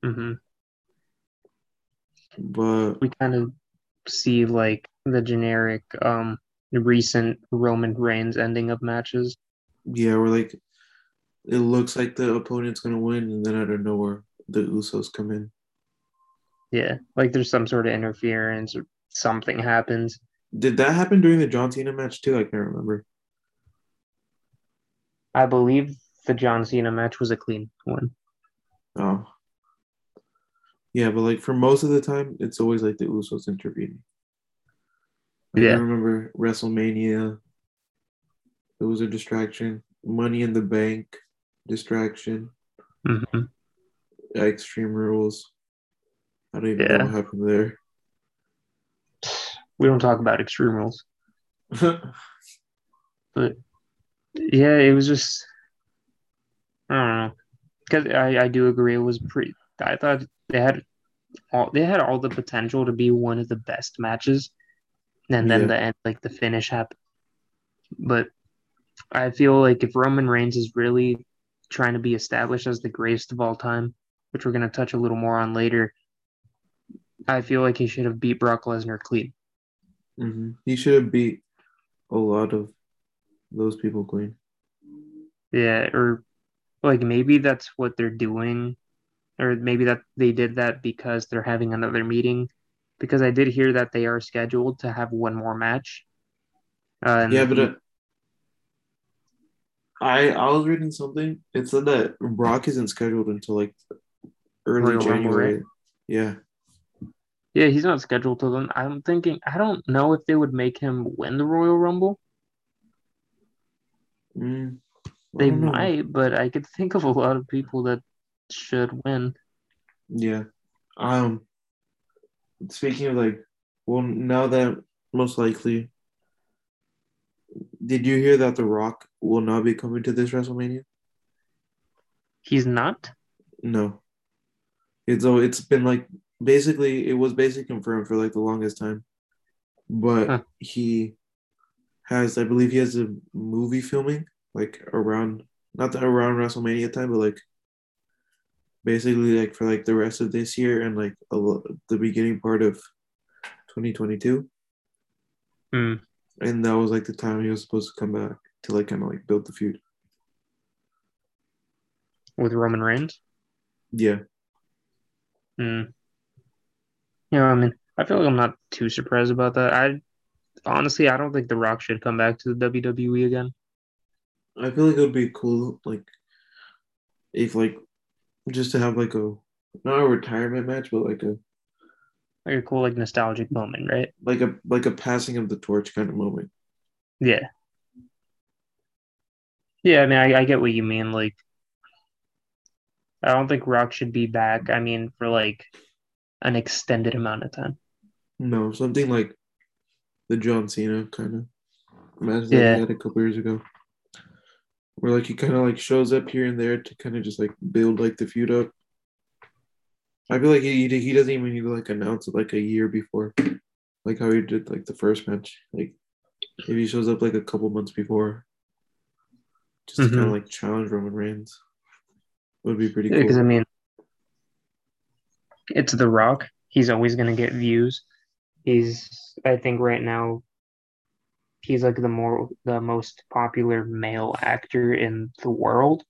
hmm but we kind of see like the generic um recent Roman Reigns ending of matches. yeah, we're like it looks like the opponent's gonna win, and then out of nowhere the Usos come in. Yeah, like there's some sort of interference or something happens. Did that happen during the John Cena match too? I can't remember. I believe the John Cena match was a clean one. Oh, yeah, but like for most of the time, it's always like the Usos intervening. Like, I Yeah. remember WrestleMania. It was a distraction. Money in the Bank, distraction. hmm Extreme Rules. I don't even know what happened there. We don't talk about extreme rules, but yeah, it was just I don't know because I I do agree it was pretty. I thought they had all they had all the potential to be one of the best matches, and then Yeah. the end like the finish happened. But I feel like if Roman Reigns is really trying to be established as the greatest of all time, which we're gonna touch a little more on later, I feel like he should have beat Brock Lesnar clean. hmm He should have beat a lot of those people clean. Yeah, or like maybe that's what they're doing, or maybe that they did that because they're having another meeting. Because I did hear that they are scheduled to have one more match. Uh, Yeah, but uh, I I was reading something. It said that Brock isn't scheduled until like early Royal Rumble, January. right? Yeah. yeah, he's not scheduled to them. I'm thinking I don't know if they would make him win the Royal Rumble. Mm, They might, but I could think of a lot of people that should win. Yeah. Um. Speaking of like, well, now that most likely, did you hear that The Rock will not be coming to this WrestleMania? He's not. No. It's so it's been like basically it was basically confirmed for like the longest time, but Huh. he has I believe he has a movie filming like around not that around WrestleMania time, but like basically like for like the rest of this year and like a, the beginning part of 2022, Hmm. and that was like the time he was supposed to come back to like kind of like build the feud. with Roman Reigns. Yeah, Mm. Yeah, I mean, I feel like I'm not too surprised about that. I honestly, I don't think The Rock should come back to the WWE again. I feel like it would be cool like if like just to have like a not a retirement match, but like a Like a cool, like nostalgic moment, right? like a like a passing of the torch kind of moment. Yeah. Yeah, I mean, I, I get what you mean. Like, I don't think Rock should be back. I mean, for like an extended amount of time. No, something like the John Cena kind of match that Yeah. he had a couple years ago. Where like he kind of like shows up here and there to kind of just like build like the feud up. I feel like he he doesn't even need to like announce it like a year before, like how he did like the first match. Like if he shows up like a couple months before, just to kind of mm-hmm. like challenge Roman Reigns, would be pretty good. Because I mean, it's The Rock. He's always gonna get views. He's, I think, right now, he's like the more the most popular male actor in the world.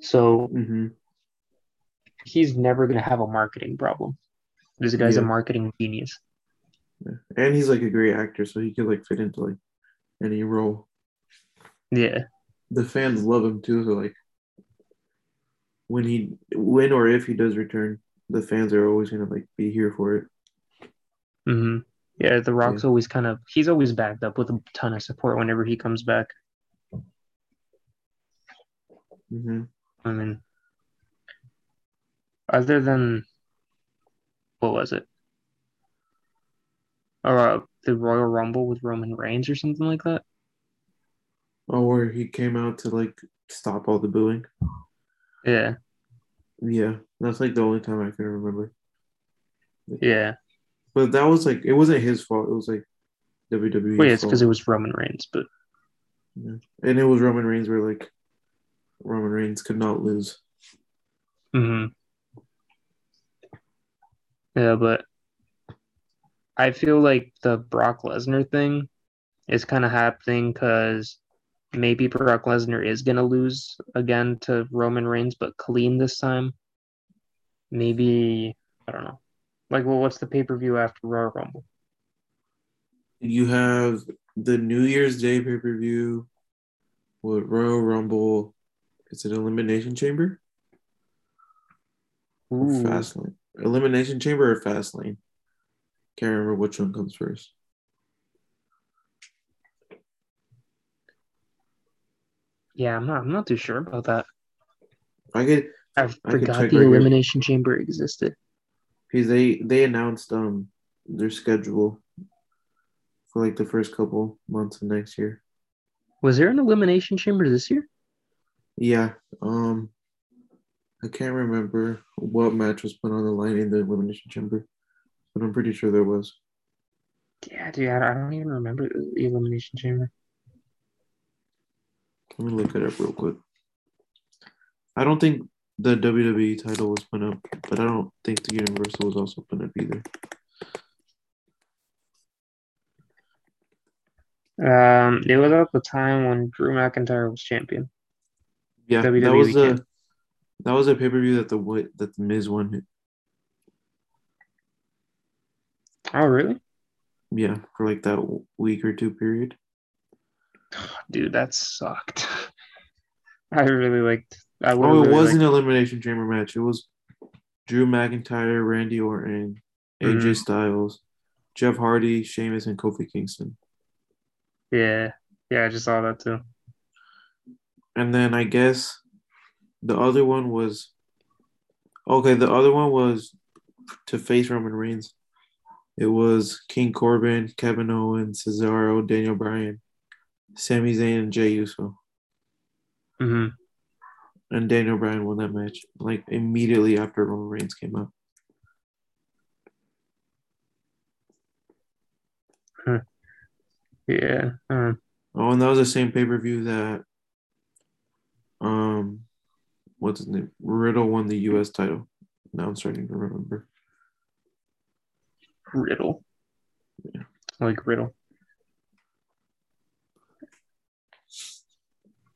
So hmm he's never gonna have a marketing problem. This guy's a marketing genius. And he's like a great actor, so he could like fit into like any role. Yeah. the fans love him too. So like when he when or if he does return, the fans are always gonna like be here for it. hmm Yeah, The Rock's always kind of he's always backed up with a ton of support whenever he comes back. hmm I mean, other than what was it? Or uh, the Royal Rumble with Roman Reigns or something like that? Oh, where he came out to like stop all the booing. Yeah, Yeah, that's like the only time I can remember. yeah. But that was like it wasn't his fault. It was like WWE. Wait, it's because it was Roman Reigns, but yeah. and it was Roman Reigns where like Roman Reigns could not lose. hmm yeah, but I feel like the Brock Lesnar thing is kind of happening because maybe Brock Lesnar is gonna lose again to Roman Reigns, but clean this time. Maybe I don't know. Like, well, what's the pay per view after Royal Rumble? You have the New Year's Day pay per view with Royal Rumble. It's an Elimination Chamber Ooh, Fastlane. Elimination Chamber or Fastlane. Can't remember which one comes first. yeah, I'm not. I'm not too sure about that. I get I I forgot check the right here. Elimination Chamber existed. Because they they announced um their schedule for like the first couple months of next year. Was there an Elimination Chamber this year? Yeah. Um I can't remember what match was put on the line in the elimination chamber, but I'm pretty sure there was. Yeah, dude, I don't, I don't even remember the Elimination Chamber. Let me look it up real quick. I don't think the WWE title was put up, but I don't think the Universal was also put up either. Um, it was at the time when Drew McIntyre was champion. Yeah, that was champ. that was a pay per view that the that the Miz won. Oh, really? Yeah, for like that week or two period. Dude, that sucked. I really liked. I Oh, it really was an liked- elimination chamber match. It was Drew McIntyre, Randy Orton, AJ Mhm. Styles, Jeff Hardy, Sheamus, and Kofi Kingston. Yeah, yeah, I just saw that too. And then I guess the other one was okay. The other one was to face Roman Reigns. It was King Corbin, Kevin Owens, Cesaro, Daniel Bryan, Sami Zayn, and Jey Uso. hmm And Daniel Bryan won that match like immediately after Roman Reigns came out. Yeah. Uh, Oh, and that was the same pay per view that um what's his name? Riddle won the US title. Now I'm starting to remember. Riddle. Yeah. Like Riddle.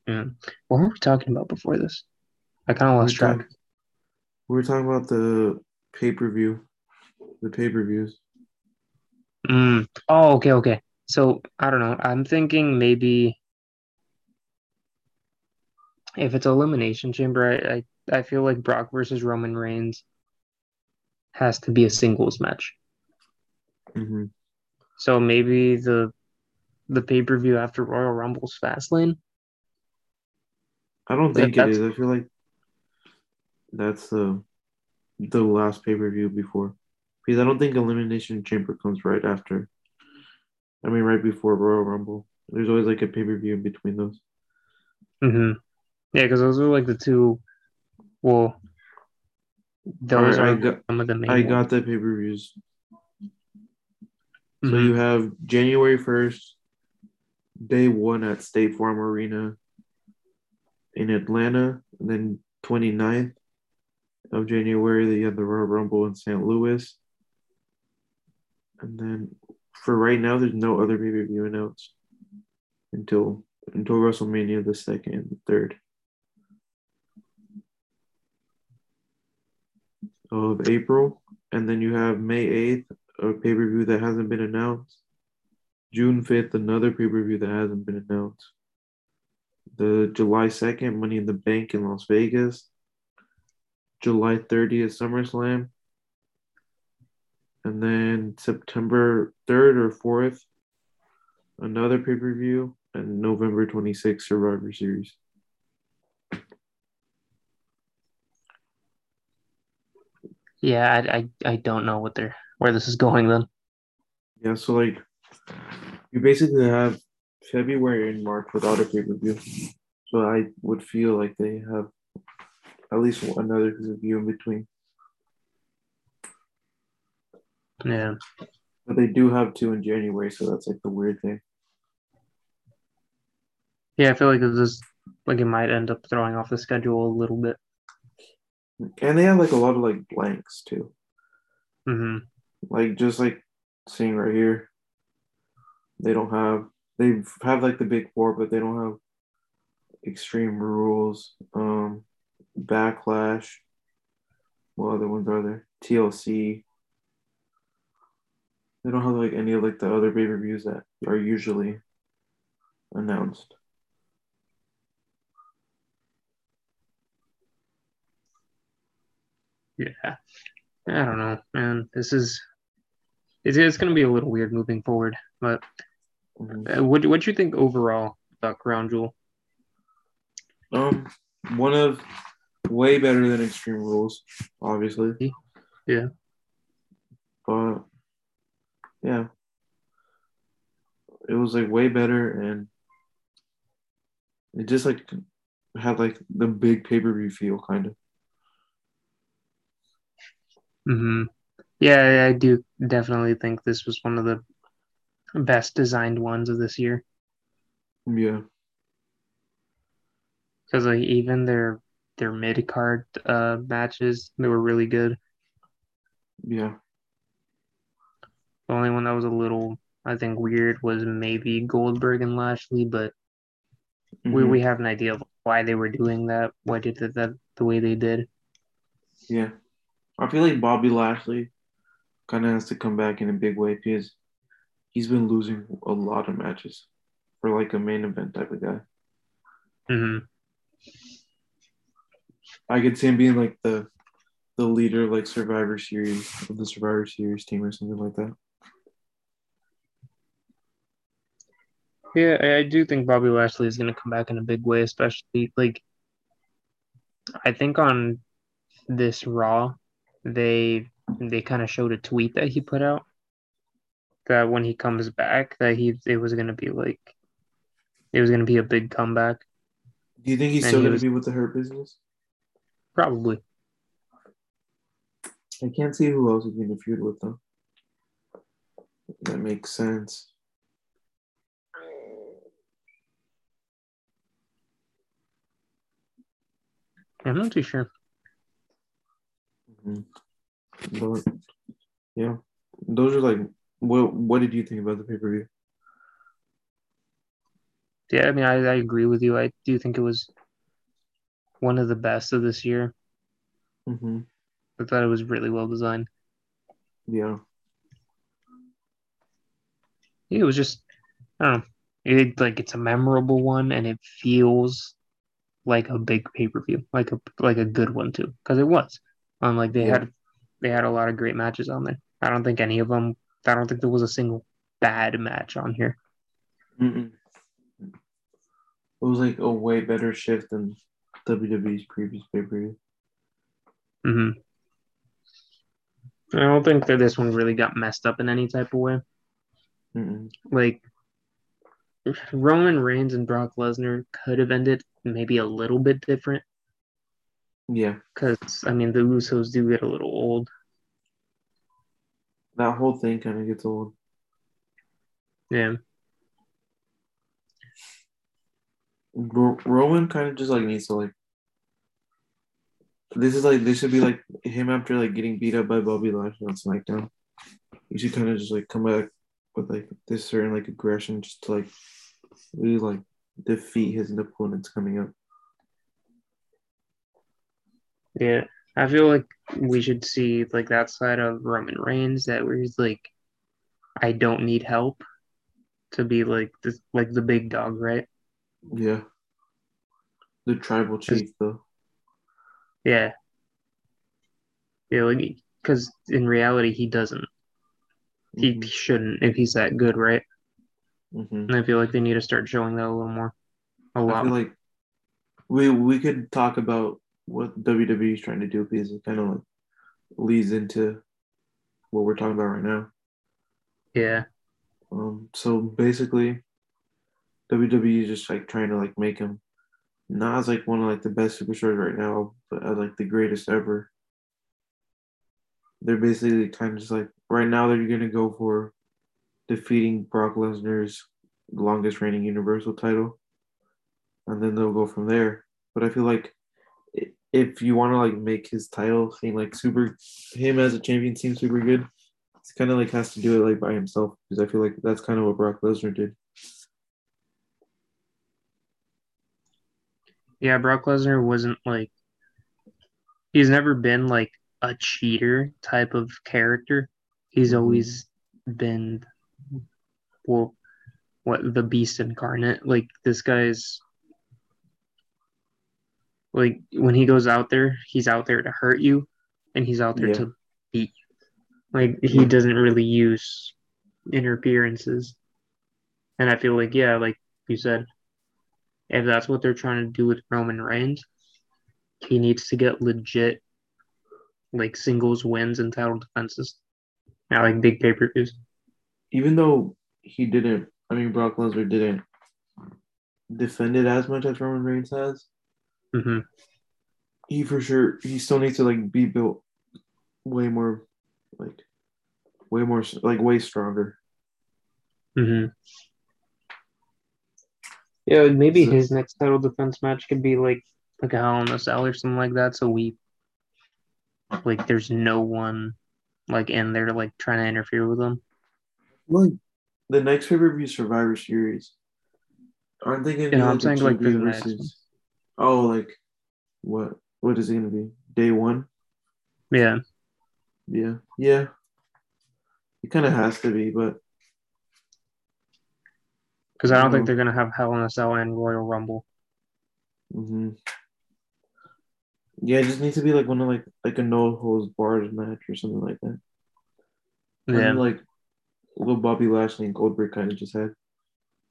Yeah. What were we talking about before this? I kind of We lost track. talk- we were talking about the pay per view, the pay per views. Mm. Oh, okay, okay. So I don't know. I'm thinking maybe if it's elimination chamber, I, I I feel like Brock versus Roman Reigns has to be a singles match. hmm So maybe the the pay per view after Royal Rumble's Fastlane. I don't think it that's- is. I feel like that's the the last pay per view before, because I don't think Elimination Chamber comes right after. I mean, right before Royal Rumble. There's always like a pay per view in between those. Mm-hmm. Yeah, because those are like the two. Well, those Alright, I are got- some of the main. I ones. got the pay per views. So Mhm. you have January 1st, day one at State Farm Arena in Atlanta. And then 29th of January, They have the Royal Rumble in St. Louis. And then for right now, there's no other pay per view announced until until WrestleMania the second and the third of April. And then you have May 8th, a pay per view that hasn't been announced. June 5th, another pay per view that hasn't been announced. The July 2nd, Money in the Bank in Las Vegas. July 30th, SummerSlam. And then September 3rd or 4th, another pay per view. And November 26th, Survivor Series. Yeah, I, I I don't know what they're where this is going then. Yeah, so like you basically have February and March without a pay per view. So I would feel like they have at least another view in between. Yeah. But they do have two in January, so that's like the weird thing. Yeah, I feel like this is like it might end up throwing off the schedule a little bit. And they have like a lot of like blanks too. Mm-hmm. Like just like seeing right here. They don't have they have like the big four, but they don't have extreme rules, um backlash. What other ones are there? TLC. They don't have like any of like the other pay per views that are usually announced. Yeah. I don't know, man. This is it's, it's going to be a little weird moving forward. But Mhm. uh, what what do you think overall about Crown Jewel? Um, one of way better than Extreme Rules, obviously. Yeah. But yeah, it was like way better, and it just like had like the big pay per view feel, kind of. hmm Yeah, I do definitely think this was one of the best designed ones of this year Yeah, because like even their their mid card uh matches they were really good. yeah, The only one that was a little I think weird was maybe Goldberg and Lashley, but we Mhm. we have an idea of why they were doing that, why did that the way they did. yeah. I feel like Bobby Lashley kind of has to come back in a big way because he's been losing a lot of matches for like a main event type of guy. hmm I could see him being like the the leader, like Survivor Series of the Survivor Series team or something like that. Yeah, I, do think Bobby Lashley is going to come back in a big way, especially like I think on this Raw, they they kind of showed a tweet that he put out that when he comes back, that he it was going to be like it was going to be a big comeback, Do you think he's And still he going to be with the Hurt Business? Probably. I can't see who else going to feud with them. That makes sense. I'm not too sure. Mhm. But yeah, those are like what. What did you think about the pay per view? Yeah, I mean, I, I agree with you. I do think it was one of the best of this year. Mm-hmm. I thought it was really well designed. Yeah, it was just I don't know. It like it's a memorable one and it feels like a big pay per view, like a like a good one too, because it was. Um, like they Yeah. had they had a lot of great matches on there. I don't think any of them. I don't think there was a single bad match on here. Mm-mm. it was like a way better shift than WWE's previous pay per view. hmm I don't think that this one really got messed up in any type of way. Mm-mm. Like Roman Reigns and Brock Lesnar could have ended maybe a little bit different Yeah, because I mean the Usos do get a little old. that whole thing kind of gets old. Yeah, Ro- Roman kind of just like needs to like. This is like this should be like him after like getting beat up by Bobby Lashley on SmackDown. He should kind of just like come back with like this certain like aggression just to like really like defeat his opponents coming up. yeah. I feel like we should see like that side of Roman Reigns that where he's like, I don't need help, to be like this like the big dog, right? Yeah. The tribal chief though. Yeah. Yeah, like because in reality he doesn't. He Mhm, shouldn't if he's that good, right? mhm. And I feel like they need to start showing that a little more. A lot. I feel like we we could talk about what WWE is trying to do because it kind of like leads into what we're talking about right now. yeah. Um, so basically, WWE is just like trying to like make him not as like one of like the best superstars right now, but as like the greatest ever. They're basically kind of just like right now they're gonna go for defeating Brock Lesnar's longest reigning Universal title, and then they'll go from there. But I feel like if you want to like make his title seem like super, him as a champion seem super good, it's kind of like has to do it like by himself because I feel like that's kind of what Brock Lesnar did. Yeah, Brock Lesnar wasn't like he's never been like a cheater type of character. He's Mhm. always been well what the beast incarnate. Like this guy's like when he goes out there, he's out there to hurt you and he's out there Yeah. to beat you. Like he doesn't really use interferences. And I feel like yeah, like you said, if that's what they're trying to do with Roman Reigns, he needs to get legit like singles wins and title defenses. Not like big pay per views. Even though he didn't, I mean Brock Lesnar didn't defend it as much as Roman Reigns has. hmm He for sure he still needs to like be built way more, like way more like way stronger. hmm Yeah, maybe So- his next title defense match could be like like a Hell in a Cell or something like that. So we like there's no one like in there like trying to interfere with him. Like the next pay per view Survivor Series, aren't they gonna Yeah, be I'm like the saying, like, the next versus? Oh, like what? What is it gonna be? Day one? Yeah. Yeah, yeah. It kind of has to be, but Because I don't think Mhm. they're gonna have Hell in a Cell and Royal Rumble. hmm yeah, it just needs to be like one of like like a no holds barred match or something like that. Kind Yeah. of like little Bobby Lashley and Goldberg kind of just had.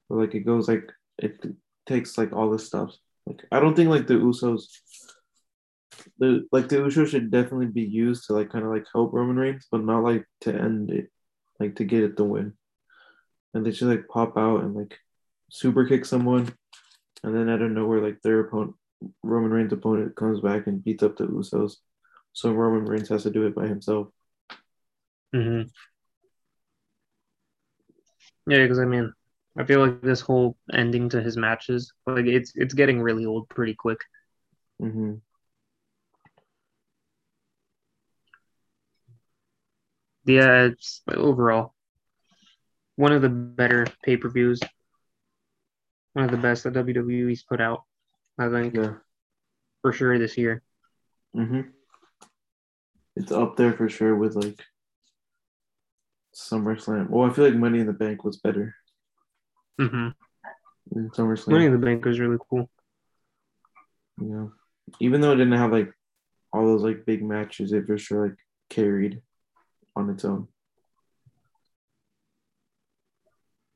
but like it goes like it takes like all this stuff. Like I don't think like the Usos the like the Usos should definitely be used to like kind of like help Roman Reigns, but not like to end it, like to get it the win. And they just like pop out and like super kick someone, and then out of nowhere like their opponent, Roman Reigns' opponent, comes back and beats up the Usos. So Roman Reigns has to do it by himself. hmm Yeah, because I mean, I feel like this whole ending to his matches, like it's it's getting really old pretty quick. hmm Yeah, it's overall one of the better pay per views, one of the best that WWE's put out. I think Yeah. for sure this year. hmm It's up there for sure with like SummerSlam. Well, I feel like Money in the Bank was better hmm than SummerSlam. Money in the Bank was really cool. Yeah. Even though it didn't have like all those like big matches, it for sure like carried on its own.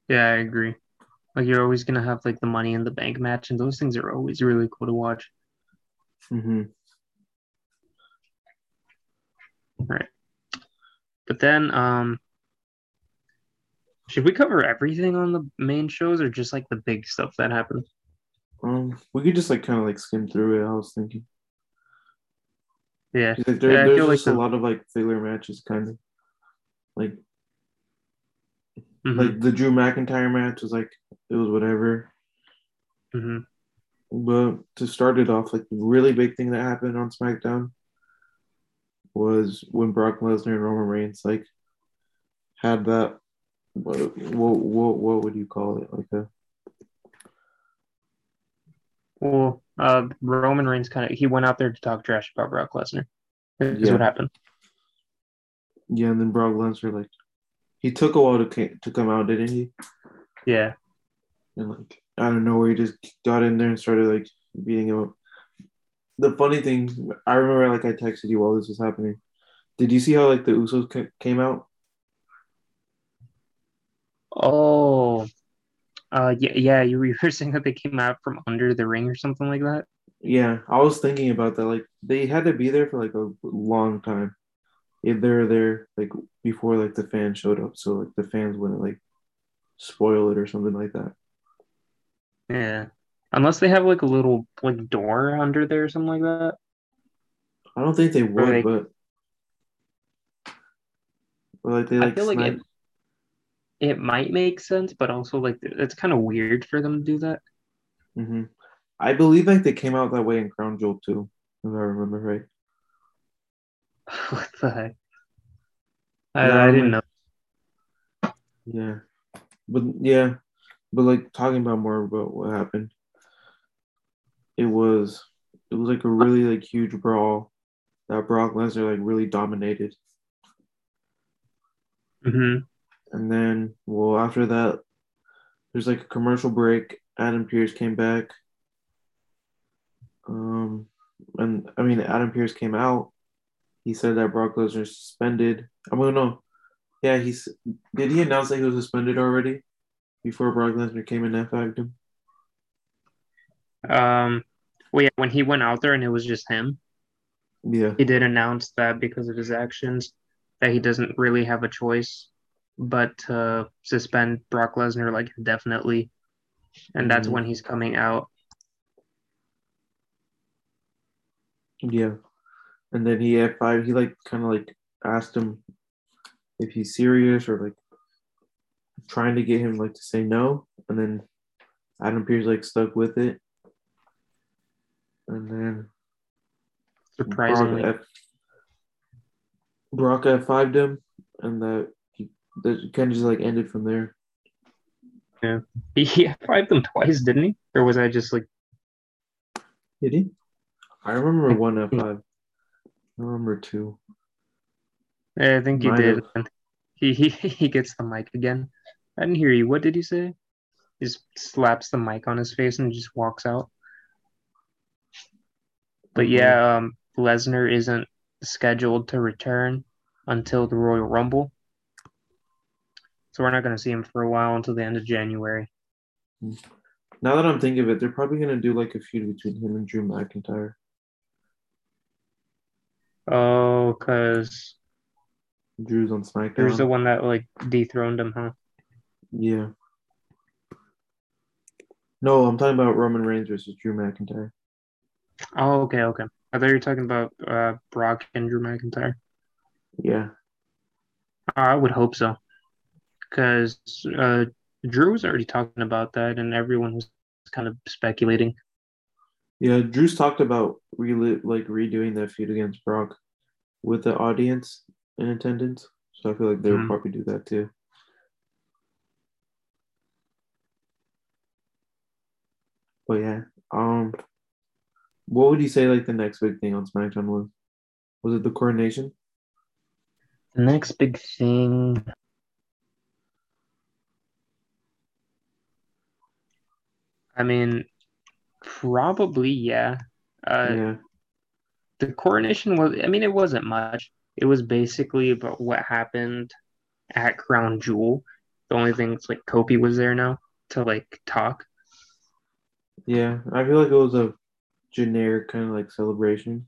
Yeah, I agree. Like you're always gonna have like the Money in the Bank match, and those things are always really cool to watch. Mm-hmm. Right. But then, um, should we cover everything on the main shows or just like the big stuff that happened? Um, we could just like kind of like skim through it. I was thinking. Yeah. Like, there, Yeah, I there's feel like just a lot of like filler matches, kind of. Like Mhm, like the Drew McIntyre match was like it was whatever. mhm. But to start it off, like the really big thing that happened on SmackDown was when Brock Lesnar and Roman Reigns like had that what what what, what would you call it like a Well, uh, Roman Reigns kind of he went out there to talk trash about Brock Lesnar. Is Yeah. what happened. yeah, and then Brock Lesnar like he took a while to to come out, didn't he? Yeah. And like I don't know where he just got in there and started like beating him up. The funny thing, I remember like I texted you while this was happening. Did you see how like the Usos came out? Oh. Uh, yeah, yeah. You were saying that they came out from under the ring or something like that. Yeah, I was thinking about that. Like they had to be there for like a long time. If they're there like before like the fans showed up, so like the fans wouldn't like spoil it or something like that. Yeah. Unless they have like a little like door under there or something like that. I don't think they would, they- but or like they I like, feel like it, it might make sense, but also like it's kind of weird for them to do that. Mhm. I believe like they came out that way in Crown Jewel too, if I remember right. what the heck? I, Yeah, I didn't know. Yeah, but yeah, but like talking about more about what happened, it was it was like a really like huge brawl that Brock Lesnar like really dominated, hmm and then well after that, there's like a commercial break. Adam Pearce came back. Um, and I mean Adam Pearce came out. He said that Brock Lesnar suspended. I'm gonna know. Yeah, he's did he announce that he was suspended already before Brock Lesnar came in and fagged him? Um, well, yeah, when he went out there and it was just him, Yeah. he did announce that because of his actions, that he doesn't really have a choice but to suspend Brock Lesnar like indefinitely, and that's Mhm. when he's coming out. Yeah. And then he had five he like kind of like asked him if he's serious or like trying to get him like to say no. And then Adam Pearce like stuck with it. And then Surprisingly, Brock F Brock F fived him and that he that kind of just like ended from there. he he fired them twice, didn't he? Or was I just like, Did he? I remember one F five. I remember two. I think you Might did. have. He he he gets the mic again. I didn't hear you. What did you say? He just slaps the mic on his face and just walks out. But Mhm. yeah, um, Lesnar isn't scheduled to return until the Royal Rumble. So we're not going to see him for a while until the end of January. Now that I'm thinking of it, they're probably gonna do like a feud between him and Drew McIntyre. Oh, because Drew's on SmackDown. there's the one that like dethroned him, huh? Yeah. No, I'm talking about Roman Reigns versus Drew McIntyre. Oh, okay, okay. I thought you were talking about uh, Brock and Drew McIntyre. Yeah. I would hope so, because uh, Drew was already talking about that, and everyone was kind of speculating. Yeah, Drew's talked about re- like redoing that feud against Brock with the audience in attendance. So I feel like they would Mhm. probably do that too. But yeah, um, what would you say like the next big thing on SmackDown was? Was it the coronation? The next big thing. I mean, probably yeah. Uh, yeah, the coronation was. I mean, it wasn't much. It was basically about what happened at Crown Jewel. The only thing is like Kofi was there now to like talk. yeah. I feel like it was a generic kind of like celebration.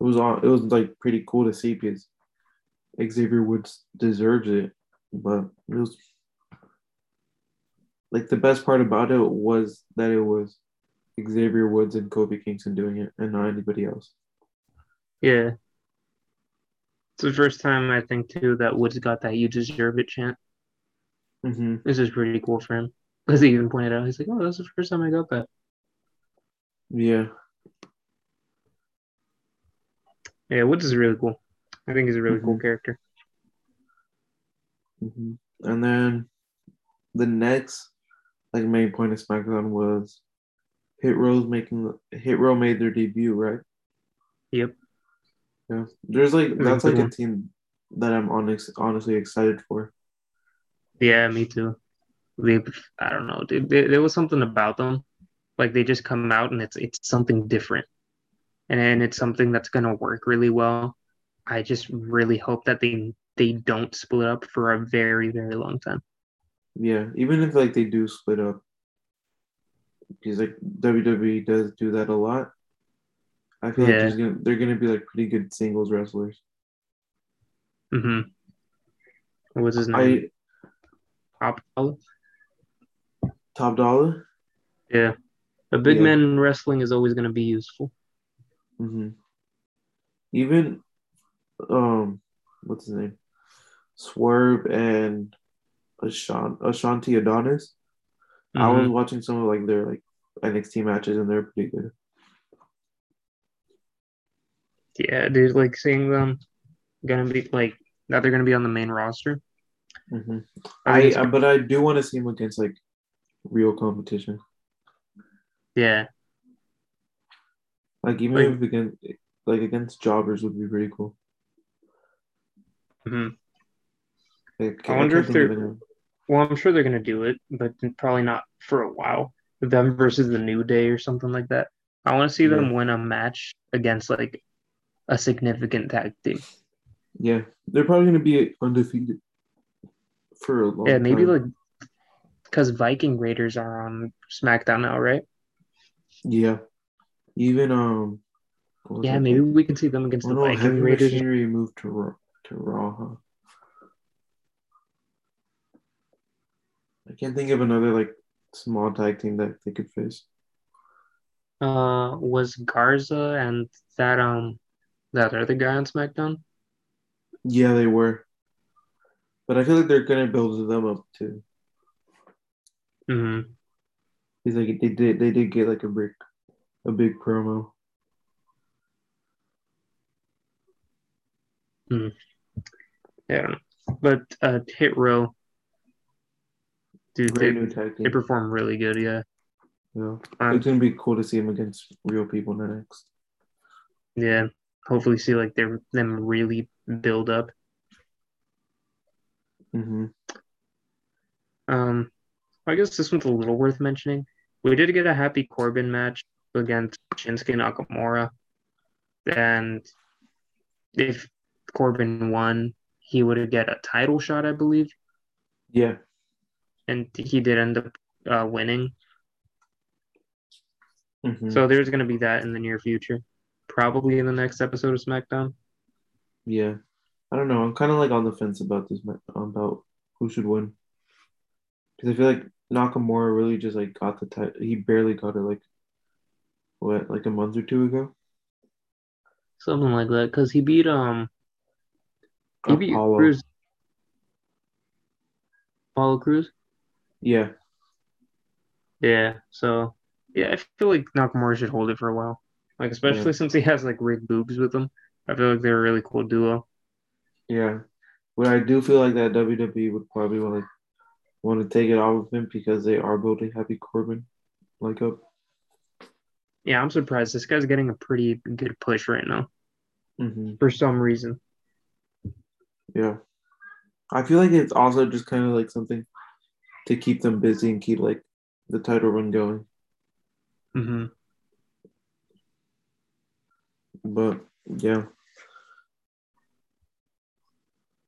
It was all, it was like pretty cool to see because Xavier Woods deserves it, but it was like the best part about it was that it was Xavier Woods and Kofi Kingston doing it and not anybody else. Yeah. It's the first time I think too that Woods got that "You deserve it" chant. Mm-hmm. This is pretty cool for him, as he even pointed out. He's like, "Oh, that's the first time I got that." Yeah. Yeah, Woods is really cool. I think he's a really cool Mhm. character. hmm And then the next like main point of SmackDown was Hit Row's making Hit Row made their debut, right? Yep. Yeah. There's like that's like a team that I'm honest, honestly excited for. Yeah, me too. They, I don't know, dude. There, there was something about them, like they just come out and it's it's something different, and it's something that's gonna work really well. I just really hope that they they don't split up for a very very long time. Yeah, even if like they do split up, because like WWE does do that a lot. I feel like Yeah. there's gonna, they're gonna be like pretty good singles wrestlers. hmm What's his name? I Top Dollar? top dollar. Yeah, a big Yeah. man in wrestling is always gonna be useful. hmm Even um, what's his name? Swerve and Ashante Adonis. I was Mhm. watching some of like their like NXT matches and they're pretty good. Yeah, dude, like seeing them gonna be like that they're gonna be on the main roster. hmm I I, I but I do want to see him against like real competition. yeah, Like even Like- if against like against jobbers would be pretty cool. hmm Like, I wonder can't if they're-. Well, I'm sure they're gonna do it, but probably not for a while. Them versus the New Day or something like that. I want to see them win a match against like a significant tag team. Yeah, they're probably gonna be undefeated for a long time. Yeah, maybe time. like because Viking Raiders are on SmackDown now, right? yeah, even um. Yeah, maybe called? we can see them against Oh the no, Viking Raiders. Machinery moved to Raw. To Raw, huh? I can't think of another like small tag team that they could face. Uh, was Garza and that um that other guy on SmackDown? Yeah, they were, but I feel like they're gonna build them up too. hmm He's like they did they did get like a big a big promo. Hmm. Yeah, I don't know. but uh, Hit Row, dude, they, they perform really good. Yeah, Yeah. Um, It's gonna be cool to see him against real people next. yeah. Hopefully, see like they them really build up. hmm Um, I guess this one's a little worth mentioning. We did get a Happy Corbin match against Shinsuke Nakamura, and if Corbin won, he would get a title shot, I believe, Yeah. And he did end up uh, winning. hmm So there's going to be that in the near future, probably in the next episode of SmackDown. yeah. I don't know. I'm kind of like on the fence about this about who should win because I feel like Nakamura really just like got the title. He barely got it like what like a month or two ago. Something like that, because he beat um he beat Crews, Apollo Crews. Yeah. Yeah, so yeah, I feel like Nakamura should hold it for a while. Like especially Yeah. since he has like Rick Boogs with him. I feel like they're a really cool duo. Yeah. But I do feel like that WWE would probably want to want to take it off of him because they are building Happy Corbin like up. Yeah, I'm surprised. This guy's getting a pretty good push right now hmm for some reason. Yeah. I feel like it's also just kind of like something to keep them busy and keep like the title run going. Mm-hmm. But yeah.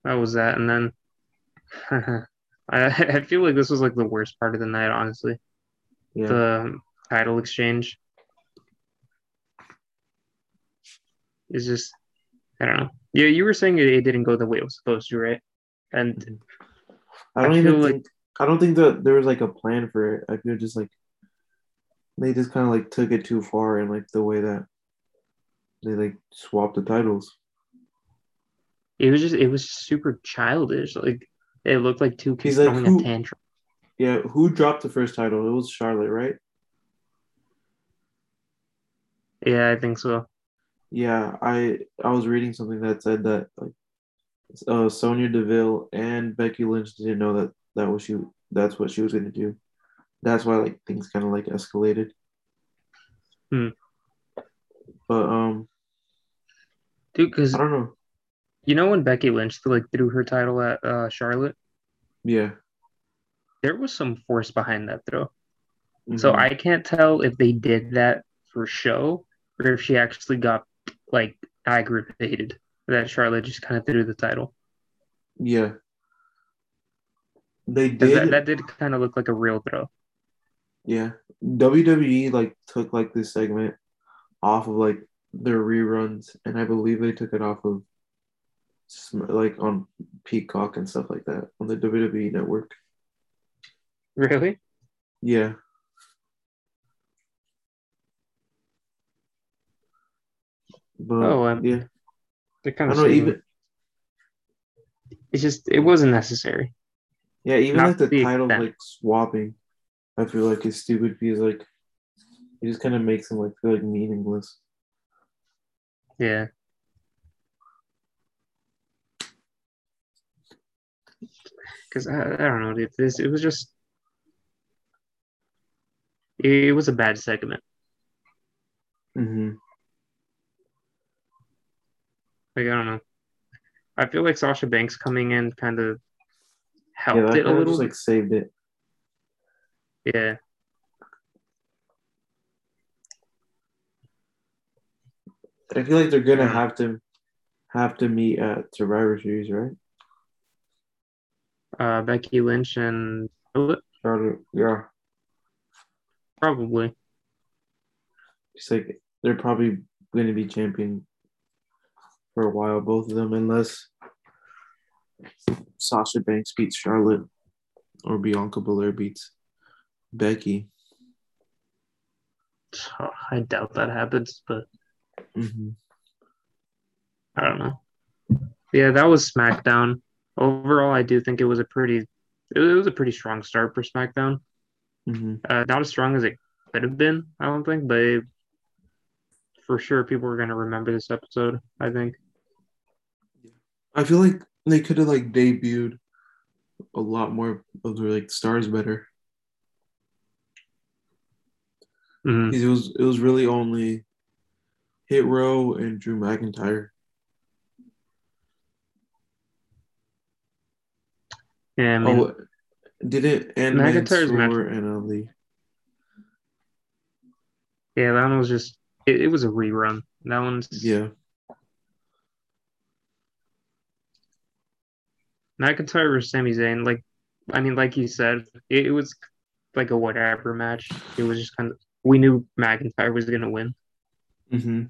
That was that, and then I I feel like this was like the worst part of the night, honestly. Yeah. The title exchange is just I don't know. Yeah, you were saying it, it didn't go the way it was supposed to, right? And I don't I even like- think I don't think that there was like a plan for it. I feel just like they just kind of like took it too far in like the way that they like swapped the titles. it was just it was super childish. Like it looked like two kids like, throwing who- a tantrum. Yeah, who dropped the first title? It was Charlotte, right? Yeah, I think so. Yeah, I I was reading something that said that like uh Sonya Deville and Becky Lynch didn't know that that was she that's what she was gonna do. That's why like things kind of like escalated. Hmm. But um, Dude, because I don't know. you know when Becky Lynch like threw her title at uh, Charlotte, Yeah. there was some force behind that throw. So Mhm. I can't tell if they did that for show or if she actually got like aggravated that Charlotte just kind of threw the title. yeah. They did. That, that did kind of look like a real throw. Yeah. WWE like took like this segment off of like their reruns, and I believe they took it off of like on Peacock and stuff like that on the WWE network. Really? Yeah. But Oh, um, yeah, They're kind of don't know. Even It's just it wasn't necessary. Yeah, even not like the the title extent. like swapping, I feel like is stupid because like it just kind of makes them like feel like meaningless. Yeah. Because I, I don't know, dude. This it was just it, was a bad segment. Mm-hmm. Like I don't know. I feel like Sasha Banks coming in kind of helped that it a little. just like saved it. yeah. I feel like they're gonna have to have to meet at Survivor Series, right? Uh, Becky Lynch and Charlotte, yeah. probably. It's like they're probably going to be champion for a while, both of them, unless Sasha Banks beats Charlotte or Bianca Belair beats Becky. I doubt that happens, but Mm-hmm. I don't know. Yeah, that was SmackDown. Overall, I do think it was a pretty it was a pretty strong start for SmackDown. Mm-hmm. Uh, not as strong as it could have been, I don't think, but it, for sure people are going to remember this episode, I think. I feel like they could have like debuted a lot more of their like stars better. Mhm. 'Cause It was it was really only Hit Row and Drew McIntyre. Yeah, I mean, oh, did it and McIntyre's match- and Ali? yeah, that one was just it, it was a rerun. That one's Yeah. McIntyre versus Sami Zayn. Like, I mean, like you said, it, it was like a whatever match. It was just kind of we knew McIntyre was going to win. Mm-hmm.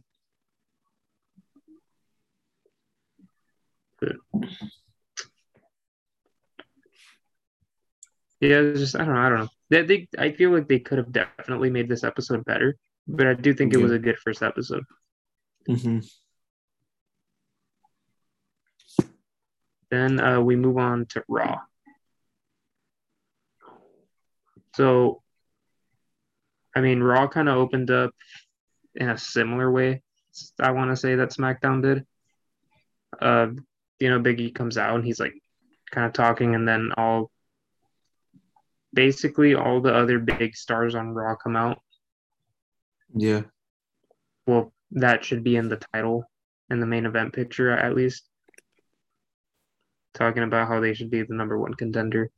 Yeah, it's just I don't know. I don't know. They, they I feel like they could have definitely made this episode better, but I do think it was a good first episode. Mm-hmm. Then uh, we move on to Raw. So, I mean, Raw kind of opened up in a similar way. I want to say that SmackDown did. Uh, you know, Biggie comes out and he's like kind of talking, and then all basically all the other big stars on Raw come out. Yeah. Well, that should be in the title in the main event picture at least. Talking about how they should be the number one contender.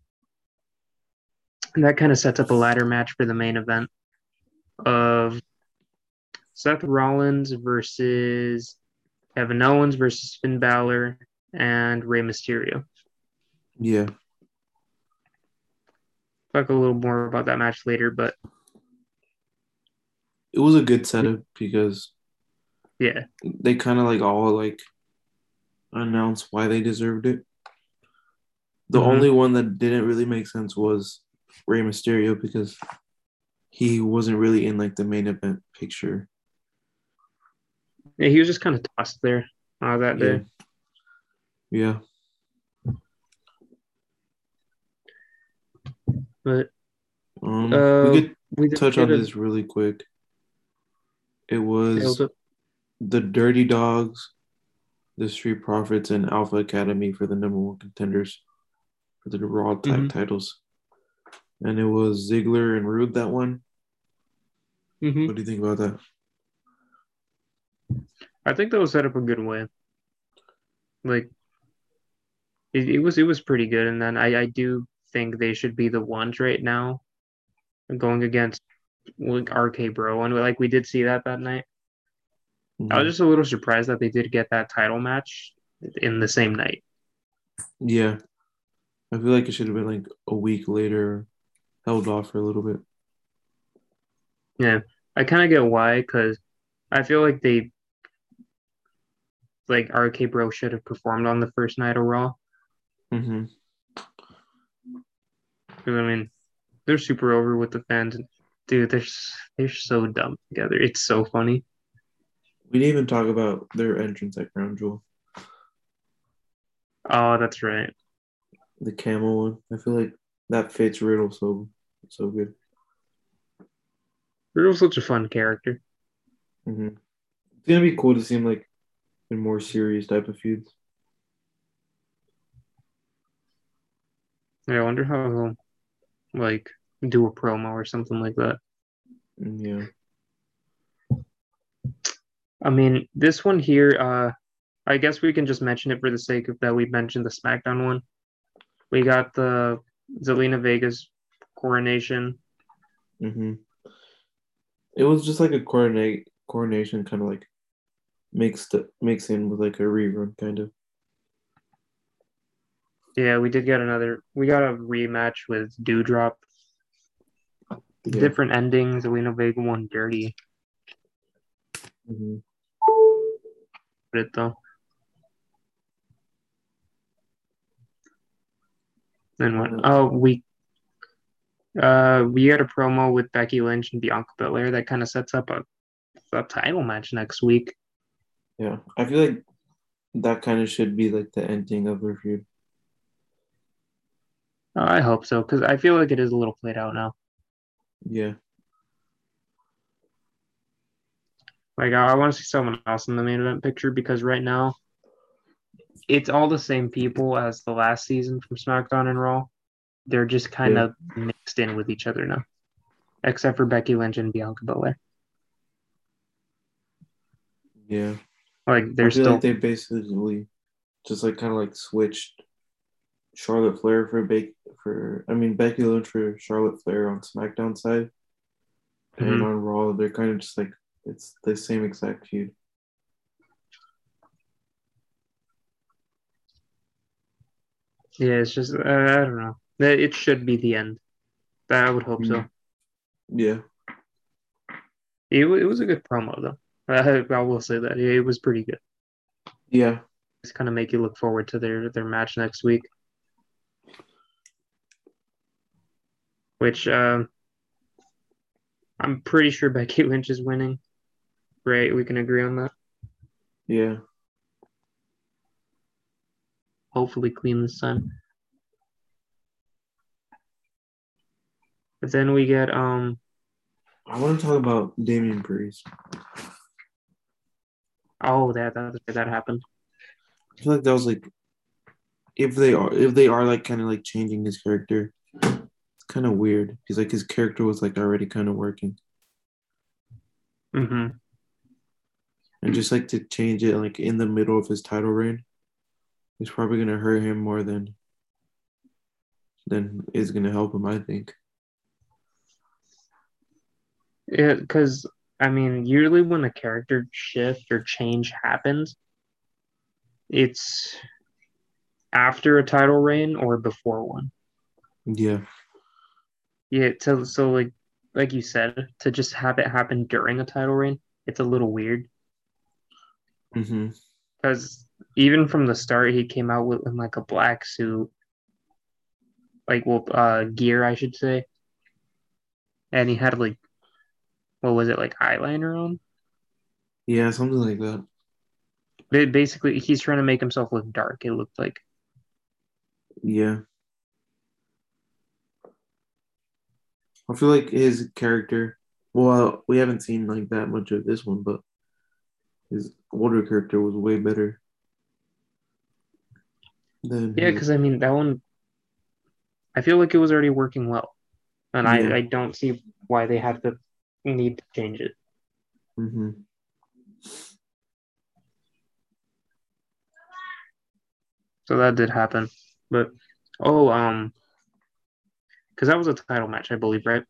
And that kind of sets up a ladder match for the main event of Seth Rollins versus Kevin Owens versus Finn Balor and Rey Mysterio. Yeah. Talk a little more about that match later, but It was a good setup because yeah, they kind of like all like announced why they deserved it. The Mhm. only one that didn't really make sense was Rey Mysterio because he wasn't really in like the main event picture. Yeah, he was just kind of tossed there uh, that Yeah. day. Yeah. But Um, Uh, we could we touch on a- this really quick. It was the Dirty Dawgs, the Street Profits, and Alpha Academy for the number one contenders for the Raw tag Mhm. titles. And it was Ziggler and Roode that one. Mhm. What do you think about that? I think that was set up a good way. Like it, it was it was pretty good, and then I, I do think they should be the ones right now going against like RK Bro, and like we did see that that night. I was just a little surprised that they did get that title match in the same night. Yeah. I feel like it should have been like a week later, held off for a little bit. Yeah, I kind of get why, because I feel like they like RK Bro should have performed on the first night of Raw. hmm 'Cause, I mean, they're super over with the fans. Dude, they're they're so dumb together. It's so funny. We didn't even talk about their entrance at Crown Jewel, Oh, that's right. The camel one. I feel like that fits Riddle so so good. Riddle's such a fun character. hmm It's gonna be cool to see him like in more serious type of feuds. Yeah, I wonder how he'll like do a promo or something like that. Mm, Yeah. I mean, this one here, uh, I guess we can just mention it for the sake of that we mentioned the SmackDown one. We got the Zelina Vega's coronation. hmm It was just like a coordinate coordination kind of like mixed mixed in with like a rerun kind of. Yeah, we did get another. We got a rematch with Doudrop. Yeah. Different endings. Zelina Vega won dirty. hmm It though. Then what? Oh, we uh we had a promo with Becky Lynch and Bianca Belair that kind of sets up a, a title match next week. Yeah, I feel like that kind of should be like the ending of their feud. Uh, I hope so because I feel like it is a little played out now. Yeah. Like I want to see someone else in the main event picture because right now it's all the same people as the last season from SmackDown and Raw. They're just kind of mixed in with each other now, except for Becky Lynch and Bianca Belair. Yeah. Like they're still like they basically just like kind of like switched Charlotte Flair for Becky for I mean Becky Lynch for Charlotte Flair on SmackDown side, and Mhm. on Raw they're kind of just like it's the same exact feud. Yeah. It's just uh, I don't know. It should be the end. I would hope so. Mhm. Yeah. It, it was a good promo though. I, I will say that it was pretty good. Yeah. It's kind of make you look forward to their their match next week. Which um, I'm pretty sure Becky Lynch is winning. Right, we can agree on that. Yeah. Hopefully, clean this time. But then we get um I want to talk about Damian Priest. oh that that that happened. I feel like that was like if they are if they are like kind of like changing his character, it's kind of weird because like his character was like already kind of working, Mm-hmm. and just like to change it like in the middle of his title reign, is probably gonna hurt him more than than is gonna help him. I think. Yeah, because I mean, usually when a character shift or change happens, it's after a title reign or before one. Yeah. Yeah, so so like like you said, to just have it happen during a title reign, it's a little weird mm-hmm. because even from the start, he came out with in like a black suit, like well, uh, gear I should say, and he had like, what was it like eyeliner on? Yeah, something like that. Ba- Basically, he's trying to make himself look dark. It looked like. Yeah. I feel like his character, well, we haven't seen like that much of this one, but his older character was way better Yeah, because I mean that one. I feel like it was already working well, and Yeah. I I don't see why they had to need to change it. Mhm. So that did happen, but oh um, because that was a title match, I believe, right?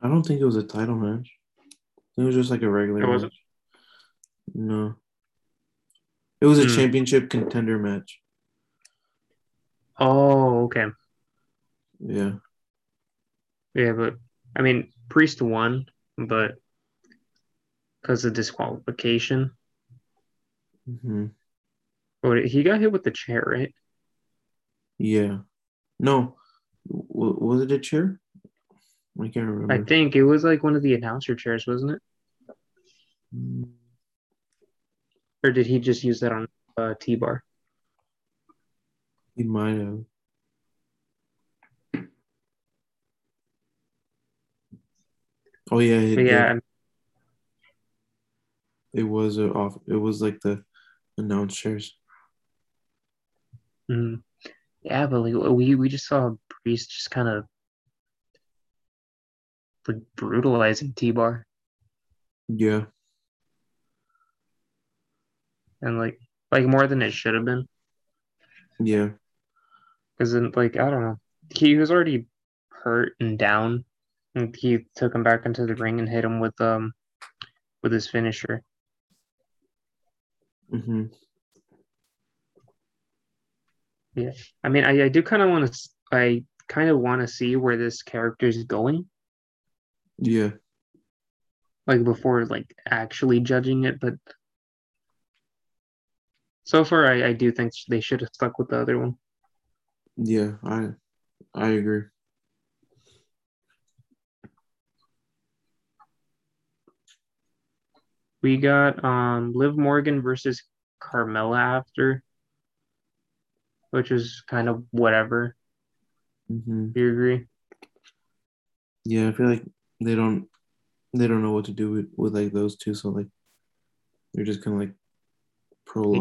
I don't think it was a title match. It was just like a regular It wasn't? match. No. It was a Hmm. championship contender match. Oh, okay. Yeah. Yeah, but I mean, Priest won, but because of disqualification, hmm oh, he got hit with the chair, right? Yeah. No. W- was it a chair? I can't remember. I think it was like one of the announcer chairs, wasn't it? Mm, Or did he just use that on uh, T-bar? He might have. Oh yeah, it, yeah, did. it was a off. It was like the announcers. mm, yeah, but like we we just saw Priest just kind of like brutalizing T-bar, Yeah, and like like more than it should have been. yeah, Then, like, I don't know, he was already hurt and down, and he took him back into the ring and hit him with um with his finisher. Mm-hmm. Yeah, I mean, I, I do kind of want to, I kind of want to see where this character is going, yeah, like before like actually judging it. But so far, I, I do think they should have stuck with the other one. Yeah. I, I agree. We got um Liv Morgan versus Carmella after, which is kind of whatever. hmm Do you agree? Yeah, I feel like they don't, they don't know what to do with, with like those two. So like, they're just kind of like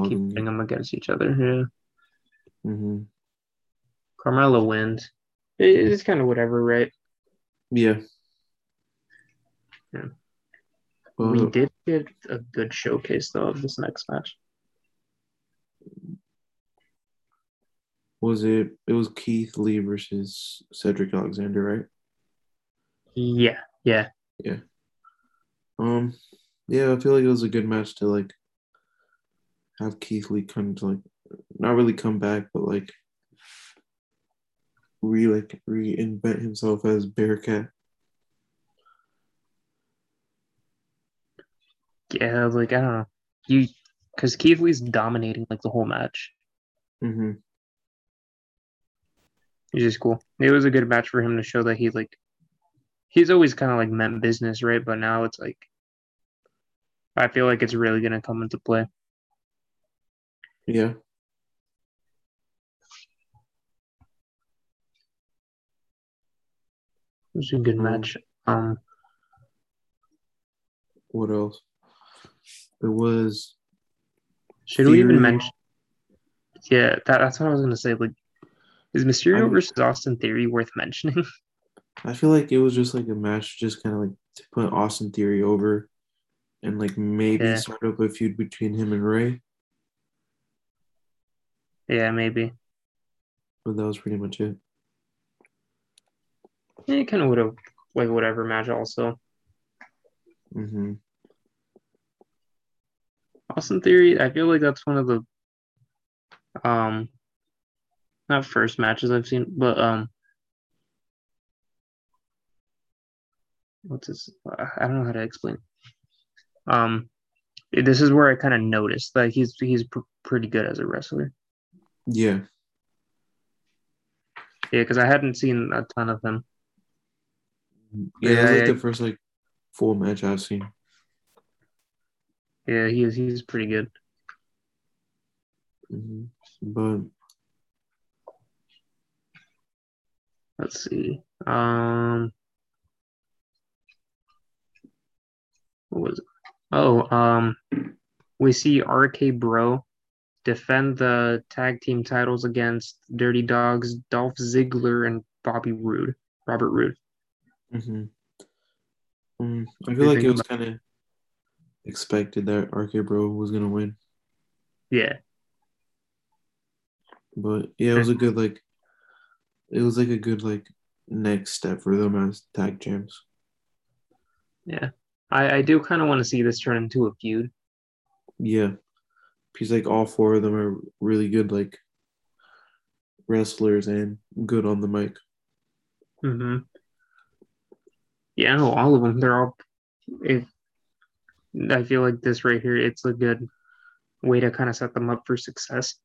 They keep putting them against each other. Yeah. hmm Carmella wins. It's kind of whatever, right? Yeah. Yeah. But, we did get a good showcase though of this next match. was it? It was Keith Lee versus Cedric Alexander, right? Yeah. Yeah, yeah, Um, yeah, I feel like it was a good match to like have Keith Lee come to like not really come back, but like re like reinvent himself as Bearcat. yeah. Like I don't know, you because Keith Lee's dominating like the whole match. Mm-hmm. Which is cool. It was a good match for him to show that he like he's always kind of like meant business, right? But now it's like I feel like it's really gonna come into play. Yeah. Was a good Mm. match. Um, What else? It was should we even mention? Yeah, that, that's what I was gonna say. Like, is Mysterio I'm- versus Austin Theory worth mentioning? I feel like it was just like a match just kind of like to put Austin Theory over and like maybe Yeah. start up a feud between him and Rey, yeah, maybe. but that was pretty much it. Yeah, kind of would have like whatever match also. Mm-hmm. Austin Theory, I feel like that's one of the um not first matches I've seen, but um what's this? I don't know how to explain. Um this is where I kind of noticed that he's he's pr- pretty good as a wrestler. Yeah. Yeah, because I hadn't seen a ton of him. Yeah, it was like Yeah, the first like full match I've seen. Yeah, he is. He's pretty good. hmm But Let's see. Um, what was it? Oh, um, we see RK Bro defend the tag team titles against Dirty Dawgs, Dolph Ziggler, and Bobby Roode, Robert Roode. Hmm um, I feel like it was kind of expected that RK Bro was gonna win. Yeah, But yeah, it was a good like it was like a good like next step for them as tag champs. yeah. I, I do kind of want to see this turn into a feud. Yeah. Because like all four of them are really good like wrestlers and good on the mic. Mm-hmm. Yeah, no, all of them. They're all. If I feel like this right here, it's a good way to kind of set them up for success.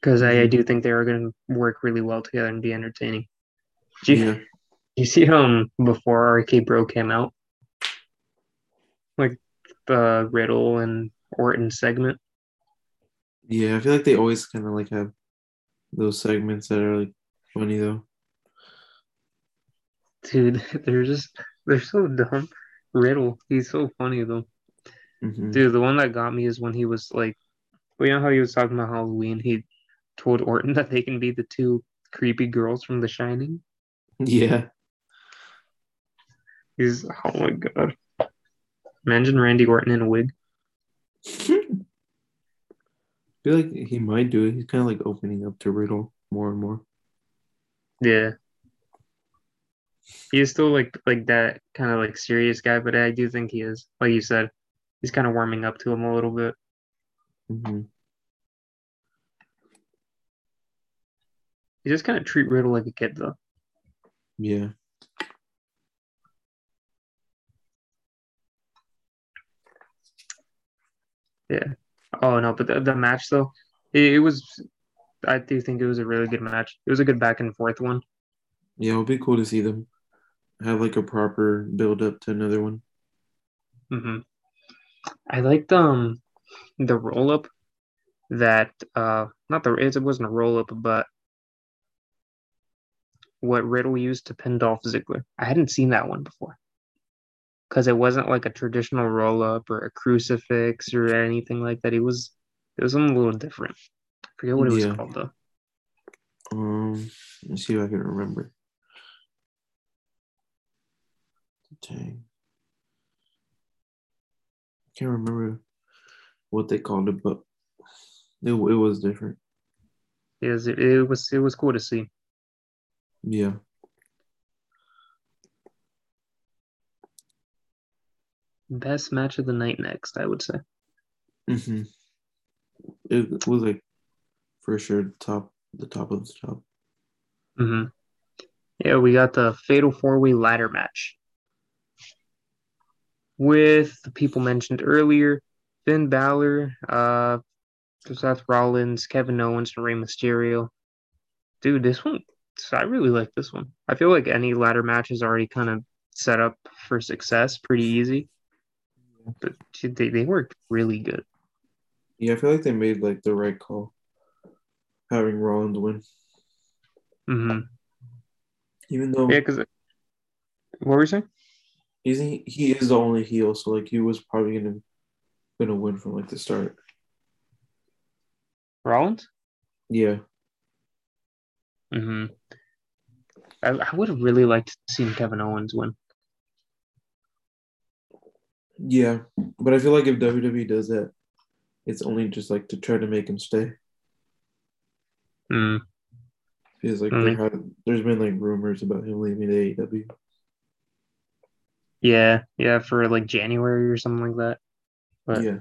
Because I, I do think they are going to work really well together and be entertaining. Do you, Yeah. you see um before RK Bro came out, like the Riddle and Orton segment? Yeah, I feel like they always kind of like have those segments that are like funny though. Dude, they're just they're so dumb. Riddle, he's so funny though. hmm Dude, the one that got me is when he was like, well, you know how he was talking about Halloween? He told Orton that they can be the two creepy girls from The Shining. Yeah. He's, oh my god. Imagine Randy Orton in a wig. I feel like he might do it. He's kind of like opening up to Riddle more and more. Yeah. He is still like like that kind of like serious guy, but I do think he is, like you said, he's kind of warming up to him a little bit. hmm He just kind of treat Riddle like a kid though. Yeah. Yeah. Oh no, but the, the match though, it, it was. I do think it was a really good match. It was a good back and forth one. Yeah, it would be cool to see them have like a proper build up to another one. hmm I liked um the roll up that uh not the it wasn't a roll up but what Riddle used to pin Dolph Ziggler. I hadn't seen that one before because it wasn't like a traditional roll up or a crucifix or anything like that. It was it was something a little different. I forget what it was Yeah. called though. Um, let's see if I can remember. Dang. Can't remember what they called it, but it, it was different. Yes, It was, it was it was cool to see. Yeah. Best match of the night next, I would say. hmm It was like for sure top, the top of the top. hmm Yeah, we got the Fatal Four Way Ladder match with the people mentioned earlier: Finn Balor, uh, Seth Rollins, Kevin Owens, and Rey Mysterio. Dude, this one, I really like this one. I feel like any ladder match is already kind of set up for success, pretty easy. But they they worked really good. Yeah, I feel like they made like the right call, having Rollins win, hmm even though Yeah, because what were you saying? He's he is the only heel, so like he was probably gonna gonna win from like the start. Rollins? Yeah, hmm I, I would have really liked to see Kevin Owens win. yeah, but I feel like if WWE does that, it's only just like to try to make him stay. Mm. Because like Mm. had, there's been like rumors about him leaving the AEW. Yeah, yeah, for like January or something like that. But yeah,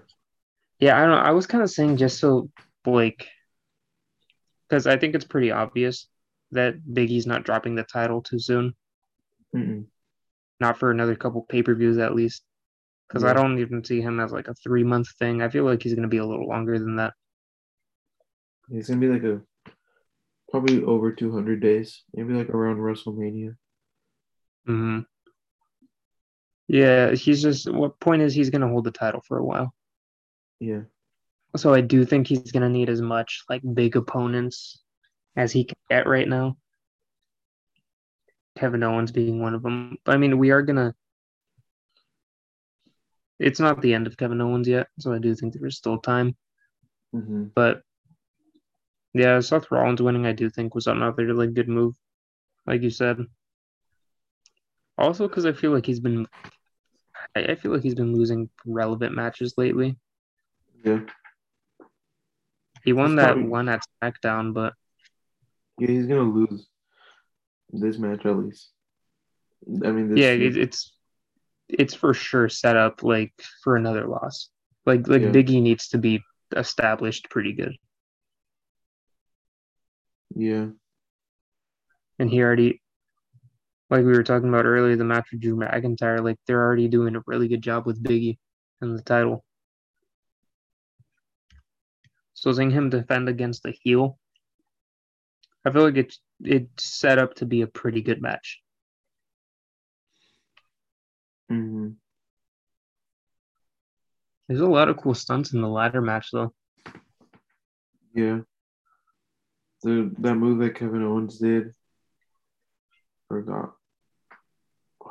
yeah, I don't know. I was kind of saying just so like because I think it's pretty obvious that Big E's not dropping the title too soon. Mm-mm. Not for another couple pay-per-views at least. because Yeah. I don't even see him as like a three month thing. I feel like he's gonna be a little longer than that. He's gonna be like a probably over 200 days, maybe like around WrestleMania. hmm Yeah, he's just. What point is he's gonna hold the title for a while? Yeah, So I do think he's gonna need as much like big opponents as he can get right now. Kevin Owens being one of them. But I mean, we are gonna. It's not the end of Kevin Owens yet, so I do think there's still time. hmm But yeah, Seth Rollins winning, I do think was another like good move, like you said. Also, because I feel like he's been, I, I feel like he's been losing relevant matches lately. yeah, He won He's that probably- one at SmackDown, but yeah. He's gonna lose this match at least. I mean, this yeah, it, it's it's for sure set up like for another loss. Like like Yeah. Biggie needs to be established pretty good, yeah, and he already, like we were talking about earlier, the match with Drew McIntyre, like they're already doing a really good job with Biggie and the title. So seeing him defend against the heel, I feel like it's it's set up to be a pretty good match. hmm There's a lot of cool stunts in the ladder match though. yeah. The that move that Kevin Owens did, forgot.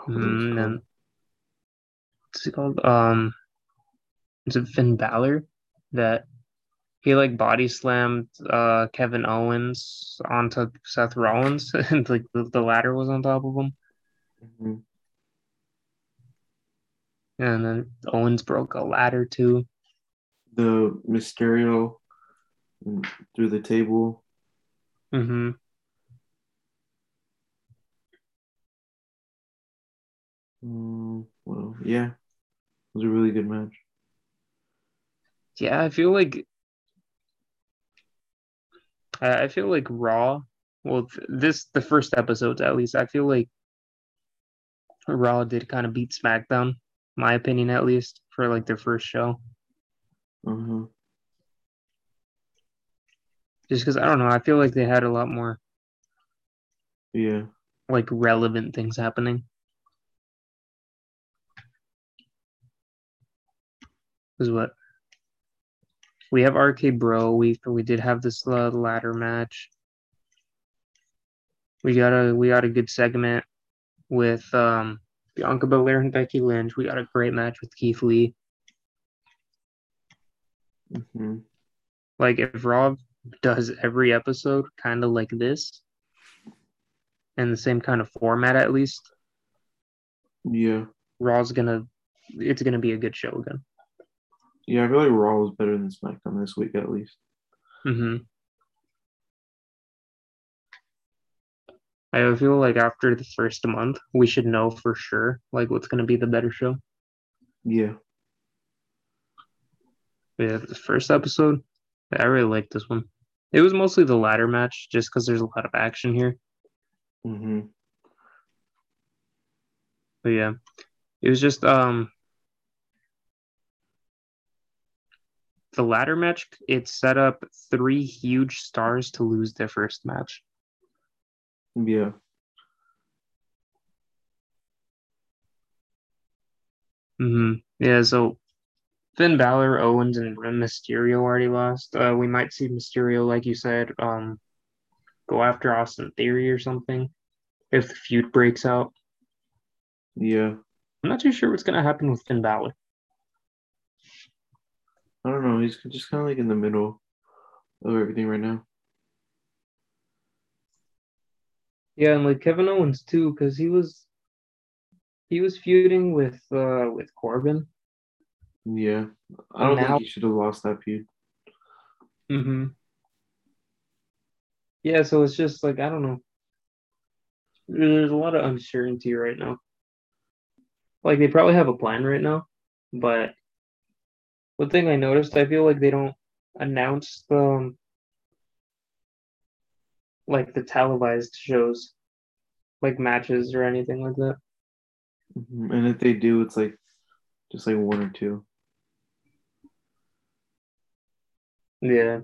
What was it Mm, and what's it called? Um, is it Finn Balor that he like body slammed uh Kevin Owens onto Seth Rollins and like the, the ladder was on top of him, Mhm. and then Owens broke a ladder too. The Mysterio mm, through the table. Mm-hmm. Mm, well, yeah, it was a really good match. Yeah, I feel like I feel like Raw. Well, this the first episodes at least. I feel like Raw did kind of beat SmackDown, my opinion at least, for like their first show. Uh-huh. Just because I don't know, I feel like they had a lot more Yeah. like relevant things happening. Is what we have RK Bro. We we did have this uh, ladder match. We got a we got a good segment with um Bianca Belair and Becky Lynch. We got a great match with Keith Lee. hmm Like if Rob does every episode kind of like this, and the same kind of format at least, Yeah. Raw's gonna it's gonna be a good show again. Yeah, I feel like Raw was better than SmackDown this week at least. hmm I feel like after the first month, we should know for sure like what's gonna be the better show. Yeah. But yeah, the first episode, I really liked this one. It was mostly the ladder match, just because there's a lot of action here. hmm But yeah, it was just um the ladder match. It set up three huge stars to lose their first match. Yeah. hmm Yeah, so Finn Balor, Owens, and Rey Mysterio already lost. Uh, we might see Mysterio, like you said, um, go after Austin Theory or something if the feud breaks out. Yeah. I'm not too sure what's gonna happen with Finn Balor. I don't know. He's just kind of like in the middle of everything right now. Yeah, and like Kevin Owens too, because he was he was feuding with uh with Corbin. Yeah. I don't Now- think he should have lost that feud. Mm-hmm. Yeah, so it's just like I don't know. There's a lot of uncertainty right now. Like they probably have a plan right now, but one thing I noticed, I feel like they don't announce the um, like the televised shows, like matches or anything like that. Mhm. And if they do, it's like just like one or two. Yeah.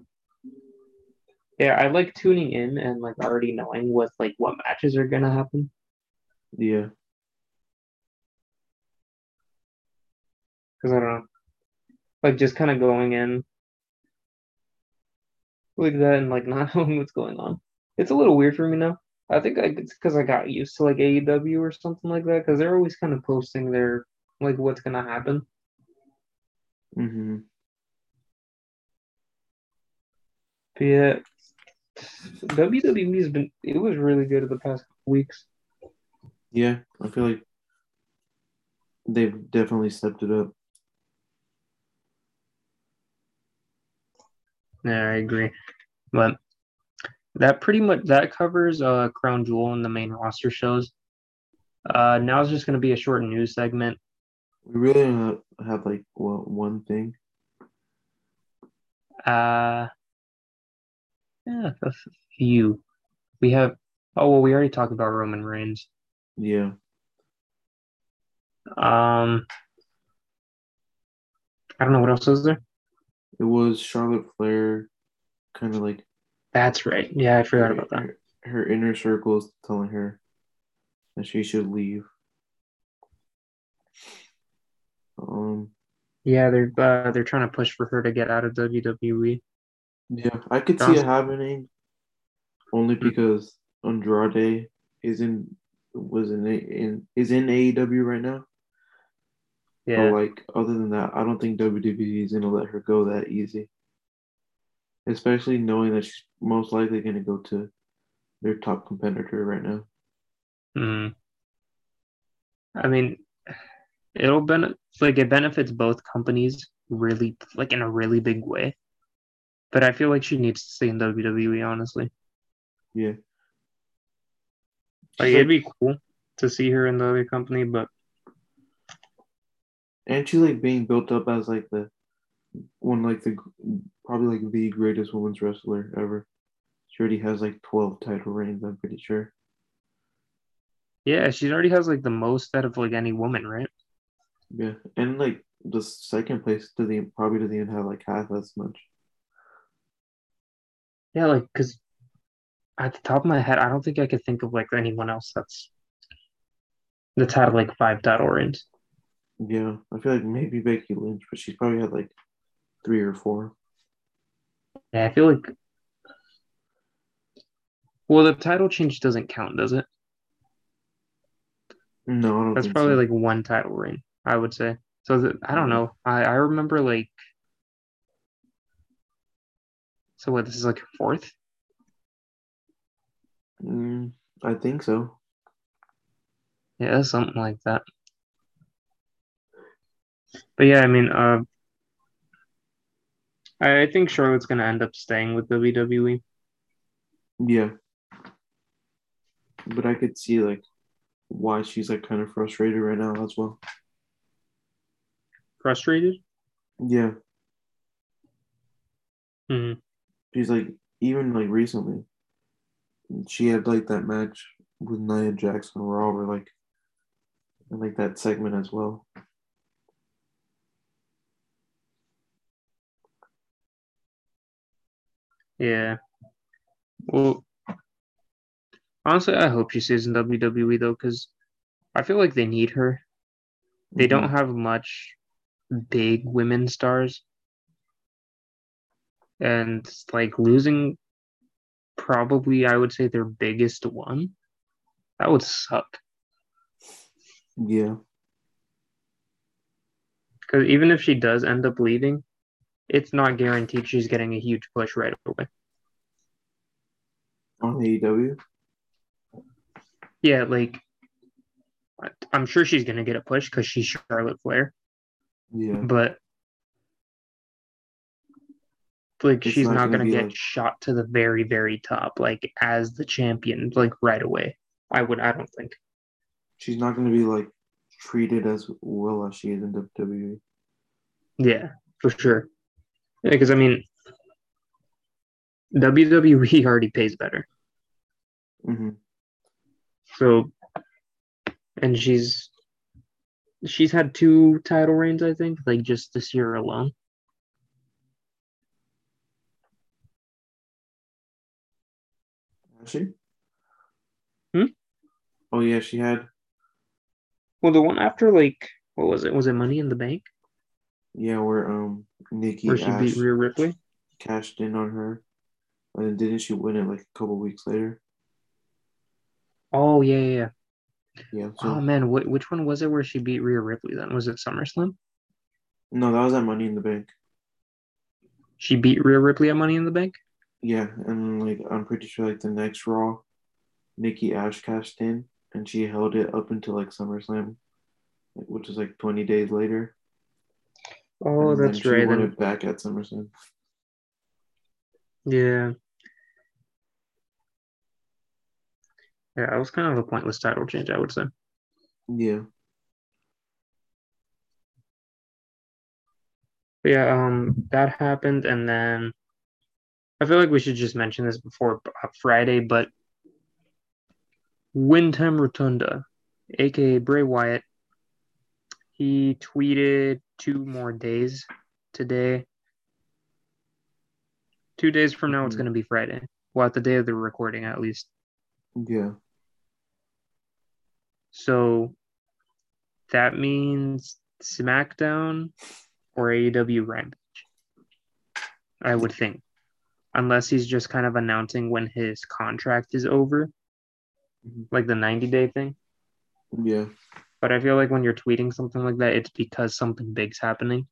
Yeah, I like tuning in and like already knowing what like what matches are gonna happen. Yeah. Because I don't know. Like just kind of going in like that and like not knowing what's going on. It's a little weird for me now. I think I, it's because I got used to like AEW or something like that because they're always kind of posting their like what's gonna happen. hmm But yeah, WWE has been it was really good in the past couple weeks. Yeah, I feel like they've definitely stepped it up. Yeah, I agree. But that pretty much that covers uh Crown Jewel and the main roster shows. Uh now it's just gonna be a short news segment. We really have, have like well, one thing. Uh yeah, a few. We have oh well we already talked about Roman Reigns. Yeah. Um I don't know what else is there. It was Charlotte Flair kind of like That's right. Yeah, I forgot about that. her, her inner circle is telling her that she should leave. Um Yeah, they're uh, they're trying to push for her to get out of. WWE. yeah, I could see it happening only Hmm. because Andrade is in was in in is in AEW right now. Yeah. But like other than that, I don't think WWE is gonna let her go that easy. Especially knowing that she's most likely gonna go to their top competitor right now. Mhm. I mean, it'll benefit like it benefits both companies really like in a really big way. But I feel like she needs to stay in WWE, honestly. Yeah. Like it'd be cool to see her in the other company, but and she's like being built up as like the one like the probably like the greatest women's wrestler ever. She already has like twelve title reigns, I'm pretty sure. yeah, she already has like the most out of like any woman, right? Yeah. And like the second place to the probably doesn't even have like half as much. Yeah, like because at the top of my head, I don't think I could think of like anyone else that's that's had like five title reigns. Yeah. I feel like maybe Becky Lynch, but she's probably had like three or four. Yeah, I feel like. Well, the title change doesn't count, does it? No, I don't That's probably so. like one title reign, I would say. So that, I don't know. I I remember like. So what? This is like fourth. Mm, I think so. Yeah, something like that. But yeah, I mean, uh, I, I think Charlotte's gonna end up staying with. WWE. Yeah. But I could see like why she's like kind of frustrated right now as well. Frustrated. Yeah. Mm-hmm. She's like even like recently she had like that match with Nia Jax on Raw or like and like that segment as well. Yeah. Well, honestly, I hope she stays in WWE though, because I feel like they need her. They don't Mhm. have much big women stars. And like losing probably I would say their biggest one. That would suck. Yeah. Because even if she does end up leaving, it's not guaranteed she's getting a huge push right away. On AEW. Yeah, like I'm sure she's gonna get a push because she's Charlotte Flair, Yeah. but like It's she's not not gonna gonna get like- shot to the very, very top, like as the champion, like right away. I would I don't think. She's not gonna be like treated as well as she is in. WWE. Yeah, for sure. Yeah, because I mean WWE already pays better. hmm So, and she's she's had two title reigns, I think, like just this year alone. She? Hmm? Oh yeah, she had. Well, the one after like what was it? Was it Money in the Bank? Yeah, where um Nikki Where she Ash beat Rhea Ripley? cashed in on her, and then didn't she win it like a couple weeks later? Oh yeah, yeah, yeah. Yeah. So Oh man, wh- which one was it where she beat Rhea Ripley then? Was it SummerSlam? no, that was at Money in the Bank. She beat Rhea Ripley at Money in the Bank? Yeah, and like I'm pretty sure like the next Raw, Nikki Ash cashed in, and she held it up until like SummerSlam, which is like 20 days later. Oh, and that's right. won Then. it back at SummerSlam. Yeah. Yeah, it was kind of a pointless title change, I would say. Yeah. But yeah, um, that happened, and then I feel like we should just mention this before uh, Friday, but Windham Rotunda, aka Bray Wyatt, he tweeted two more days today. Two days from now, it's Mhm. going to be Friday. Well, at the day of the recording, at least. Yeah. So that means SmackDown or AEW Rampage. I would think. Unless he's just kind of announcing when his contract is over, Mhm. like the 90 day thing. Yeah. But I feel like when you're tweeting something like that, it's because something big's happening.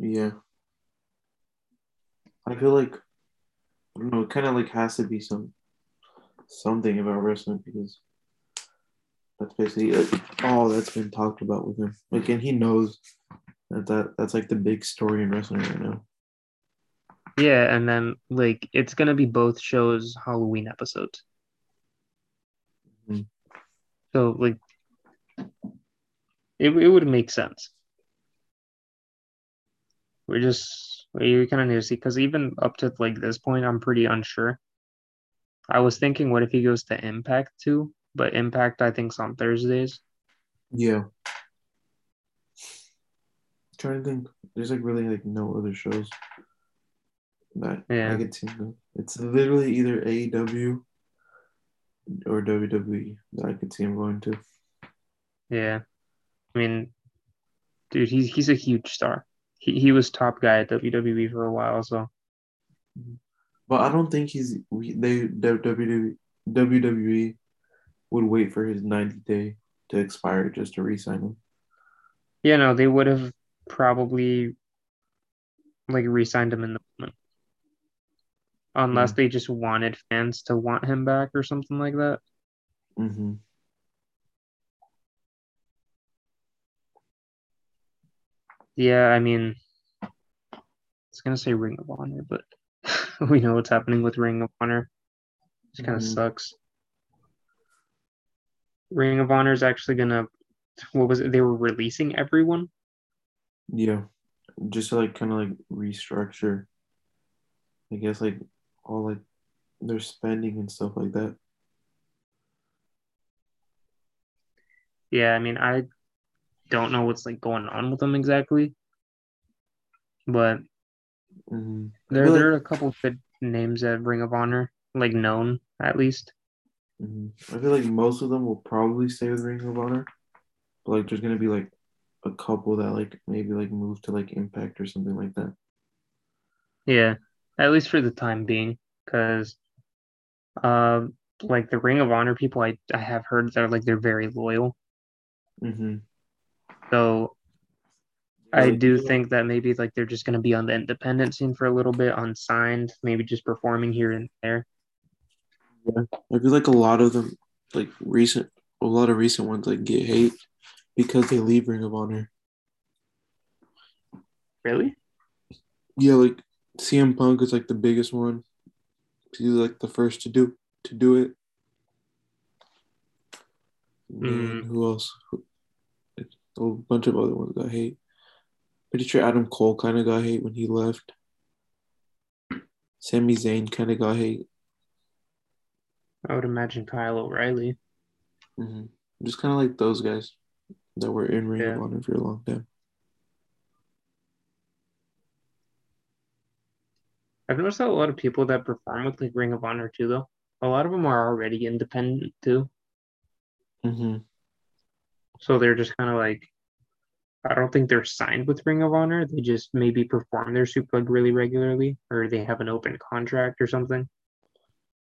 Yeah. I feel like I don't know, it kind of like has to be some something about wrestling because that's basically like, all that's been talked about with him. Like, and he knows that, that that's like the big story in wrestling right now. Yeah, and then like it's gonna be both shows Halloween episodes. Mhm. So like it, it would make sense. We're just we kind of need to see because even up to like this point, I'm pretty unsure. I was thinking, what if he goes to Impact too? But Impact, I think's on Thursdays. Yeah. trying to think, there's like really like no other shows that Yeah. I could see. them. It's literally either AEW or WWE that I could see him going to. Yeah, I mean, dude, he's he's a huge star. He he was top guy at WWE for a while, so But I don't think he's they WWE WWE would wait for his 90 day to expire just to re-sign him. yeah, no, they would have probably like re-signed him in the moment, unless Yeah. they just wanted fans to want him back or something like that. Mm-hmm. Yeah, I mean, I was gonna say Ring of Honor, but we know what's happening with Ring of Honor. It kind of Mhm. sucks. Ring of Honor is actually gonna, what was it? They were releasing everyone. Yeah, just to like kind of like restructure. I guess like all like their spending and stuff like that. Yeah, I mean, I don't know what's like going on with them exactly, but Mm-hmm. there like- there are a couple good names at Ring of Honor, like known at least. hmm I feel like most of them will probably stay with Ring of Honor, but like there's gonna be like a couple that like maybe like move to like Impact or something like that. Yeah, at least for the time being, because uh, like the Ring of Honor people, I I have heard that like they're very loyal. Mm-hmm. So I do think that maybe like they're just gonna be on the independent scene for a little bit, unsigned, maybe just performing here and there. Yeah, I feel like a lot of them, like recent, a lot of recent ones, like get hate because they leave Ring of Honor. Really? Yeah, like CM Punk is like the biggest one. He's like the first to do to do it. Mm. who else? A bunch of other ones got hate. Pretty sure Adam Cole kind of got hate when he left. Sami Zayn kind of got hate. I would imagine Kyle O'Reilly. hmm Just kind of like those guys. that were in Ring Yeah. of Honor for a long time. I've noticed that a lot of people that perform with like Ring of Honor too, though. A lot of them are already independent too, Mm-hmm. So they're just kind of like. I don't think they're signed with Ring of Honor. They just maybe perform their super really regularly, or they have an open contract or something.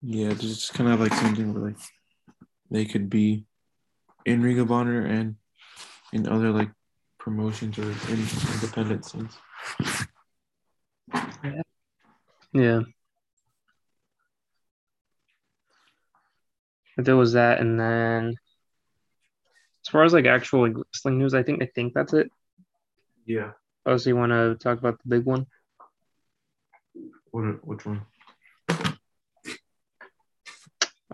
Yeah, just kind of like something where like they could be in Ring of Honor and in other like promotions or in independent scenes. Yeah. But there was that, and then as far as like actual like wrestling news, I think I think that's it. Yeah. Oh, so you want to talk about the big one? What? Which one?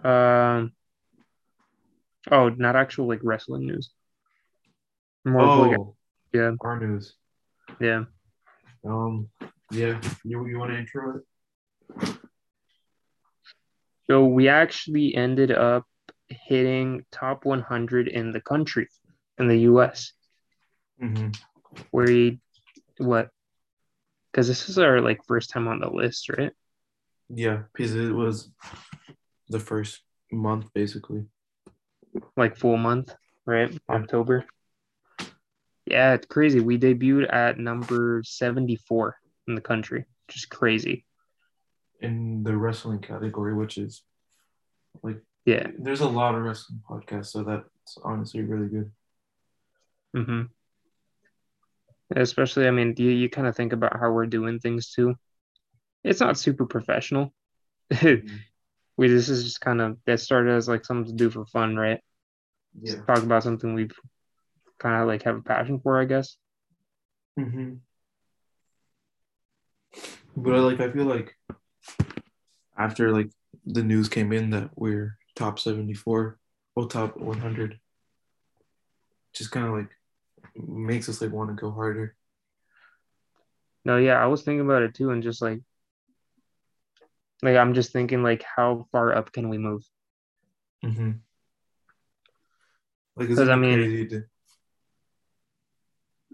Um. Oh, not actual like wrestling news. More of, like, Oh, yeah, our news. yeah. Um, yeah. You you want to intro it? So we actually ended up hitting top 100 in the country, in the U.S. Mm-hmm. We what? Because this is our like first time on the list, right? Yeah, because it was the first month basically. Like full month, right? Yeah. October. Yeah, it's crazy. We debuted at number 74 in the country, which is crazy. in the wrestling category, which is like Yeah. there's a lot of wrestling podcasts, so that's honestly really good. Mm-hmm. Especially, I mean, you, you kind of think about how we're doing things too. It's not super professional. we this is just kind of that started as like something to do for fun, right? Yeah. Talk about something we've kind of like have a passion for, I guess. hmm But I like I feel like after like the news came in that we're top 74 or top 100 just kind of like makes us like want to go harder. No, yeah, I was thinking about it too, and just like, like I'm just thinking like, how far up can we move? Mm-hmm. Like, is I mean- crazy to,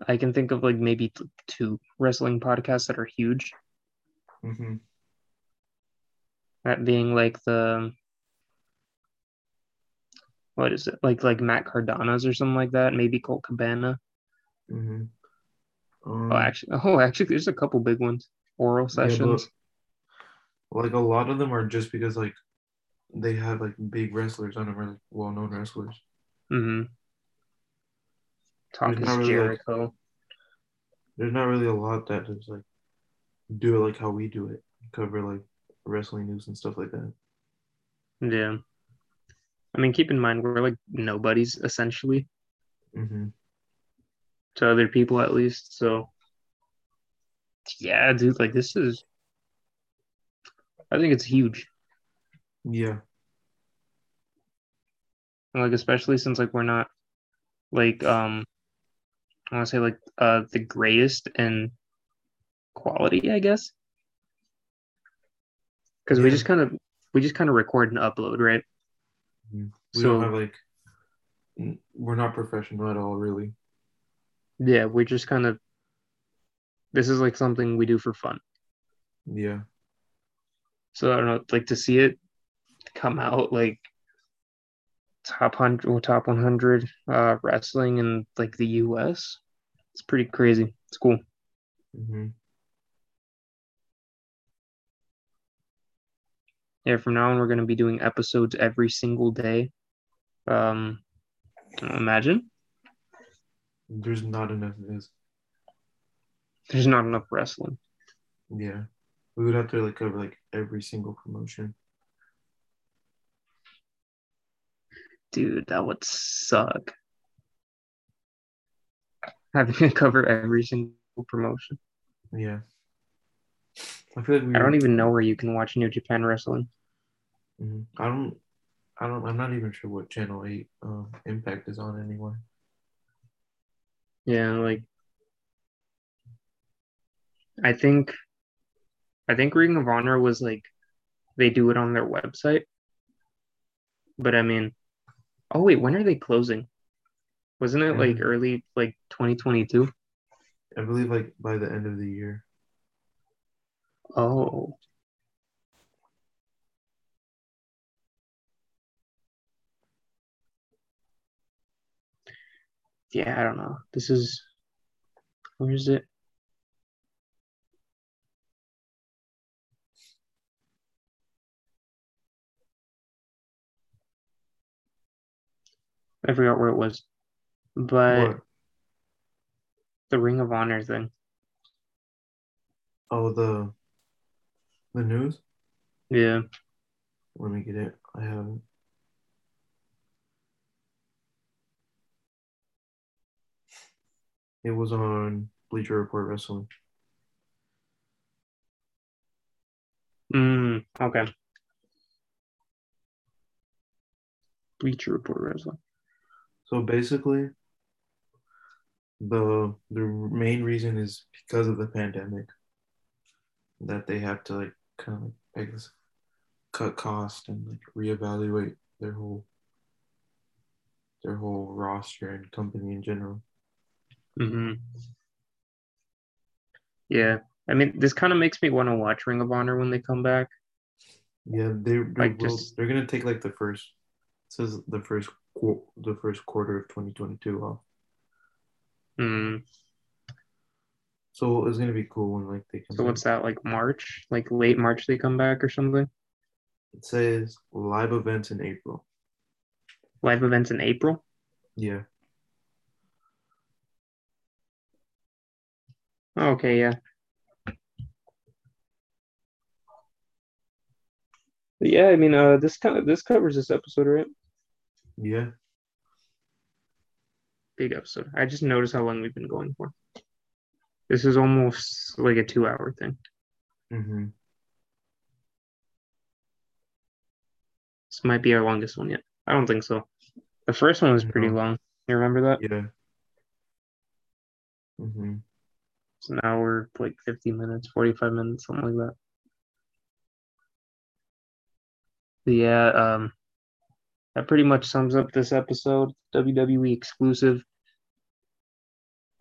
I can think of like maybe two wrestling podcasts that are huge. mm-hmm. That being like the what is it like like Matt Cardona's or something like that? Maybe Colt Cabana. hmm Um, Oh, actually, oh, actually, there's a couple big ones. Oral Yeah, sessions. like a lot of them are just because like they have like big wrestlers on them or like well-known wrestlers. mm-hmm. Talk There's is really, like- Jericho. There's not really a lot that is like do it like how we do it, cover like wrestling news and stuff like that. Yeah. I mean, keep in mind we're like nobodies essentially hmm to other people at least. So yeah, dude, like this is. I think it's huge. Yeah. like especially since like we're not like um I want to say like uh the greatest in quality, I guess. Because we just kind of we just kind of record and upload, right? We So- don't have like we're not professional at all, really. Yeah, we just kind of this is like something we do for fun. Yeah. So I don't know, like to see it come out like top hundred or top one hundred uh wrestling in like the US. It's pretty crazy. It's cool. hmm Yeah, from now on we're gonna be doing episodes every single day. Um imagine There's not enough of this. there's not enough wrestling. Yeah. We would have to like cover like every single promotion. Dude, that would suck. Having to cover every single promotion. Yeah. I feel like we I don't even know where you can watch New Japan Wrestling. Mhm. I don't. I don't. I'm not even sure what channel eight um, Impact is on anyway. Yeah, like I think I think Ring of Honor was like they do it on their website. But I mean, oh wait, when are they closing? Wasn't it like early like 2022? I believe like by the end of the year. Oh. Yeah, I don't know. This is where is it? I forgot where it was. But What? the Ring of Honor thing. Oh, the the news. Yeah. Let me get it. I have it. Was on Bleacher Report Wrestling. Mm, okay. Bleacher Report wrestling. So basically, the the main reason is because of the pandemic that they have to like kind of like I guess, cut cost and like reevaluate their whole their whole roster and company in general. Hmm Yeah. I mean, this kind of makes me want to watch Ring of Honor when they come back. Yeah, they they Like, will, just- they're gonna take like the first it says the first qu- the first quarter of 2022 off. Mm. So it's gonna be cool when like they come. So back. what's that, like March? Like late March they come back or something? It says live events in April. Live events in April? Yeah. Okay, yeah. But yeah, I mean, uh, this kind of this covers this episode, right? Yeah. Big episode. I just noticed how long we've been going for. This is almost like a two-hour thing. Mm-hmm. This might be our longest one yet. I don't think so. The first one was pretty No. long. You remember that? Yeah. Mm-hmm. So now we're like 50 minutes, 45 minutes, something like that. Yeah, um, that pretty much sums up this episode. WWE exclusive.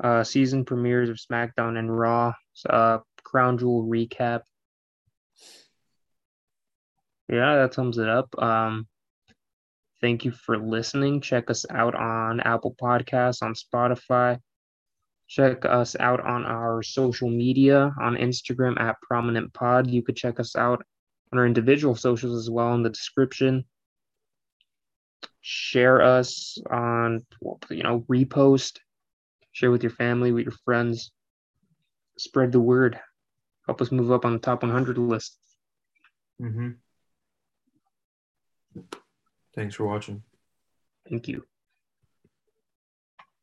Uh, season premieres of SmackDown and Raw. Uh, Crown Jewel recap. Yeah, that sums it up. Um, thank you for listening. Check us out on Apple Podcasts, on Spotify. Check us out on our social media on Instagram at Prominent Pod. You could check us out on our individual socials as well in the description. Share us on, you know, repost, share with your family, with your friends. Spread the word. Help us move up on the top 100 list. Mm-hmm. Thanks for watching. Thank you.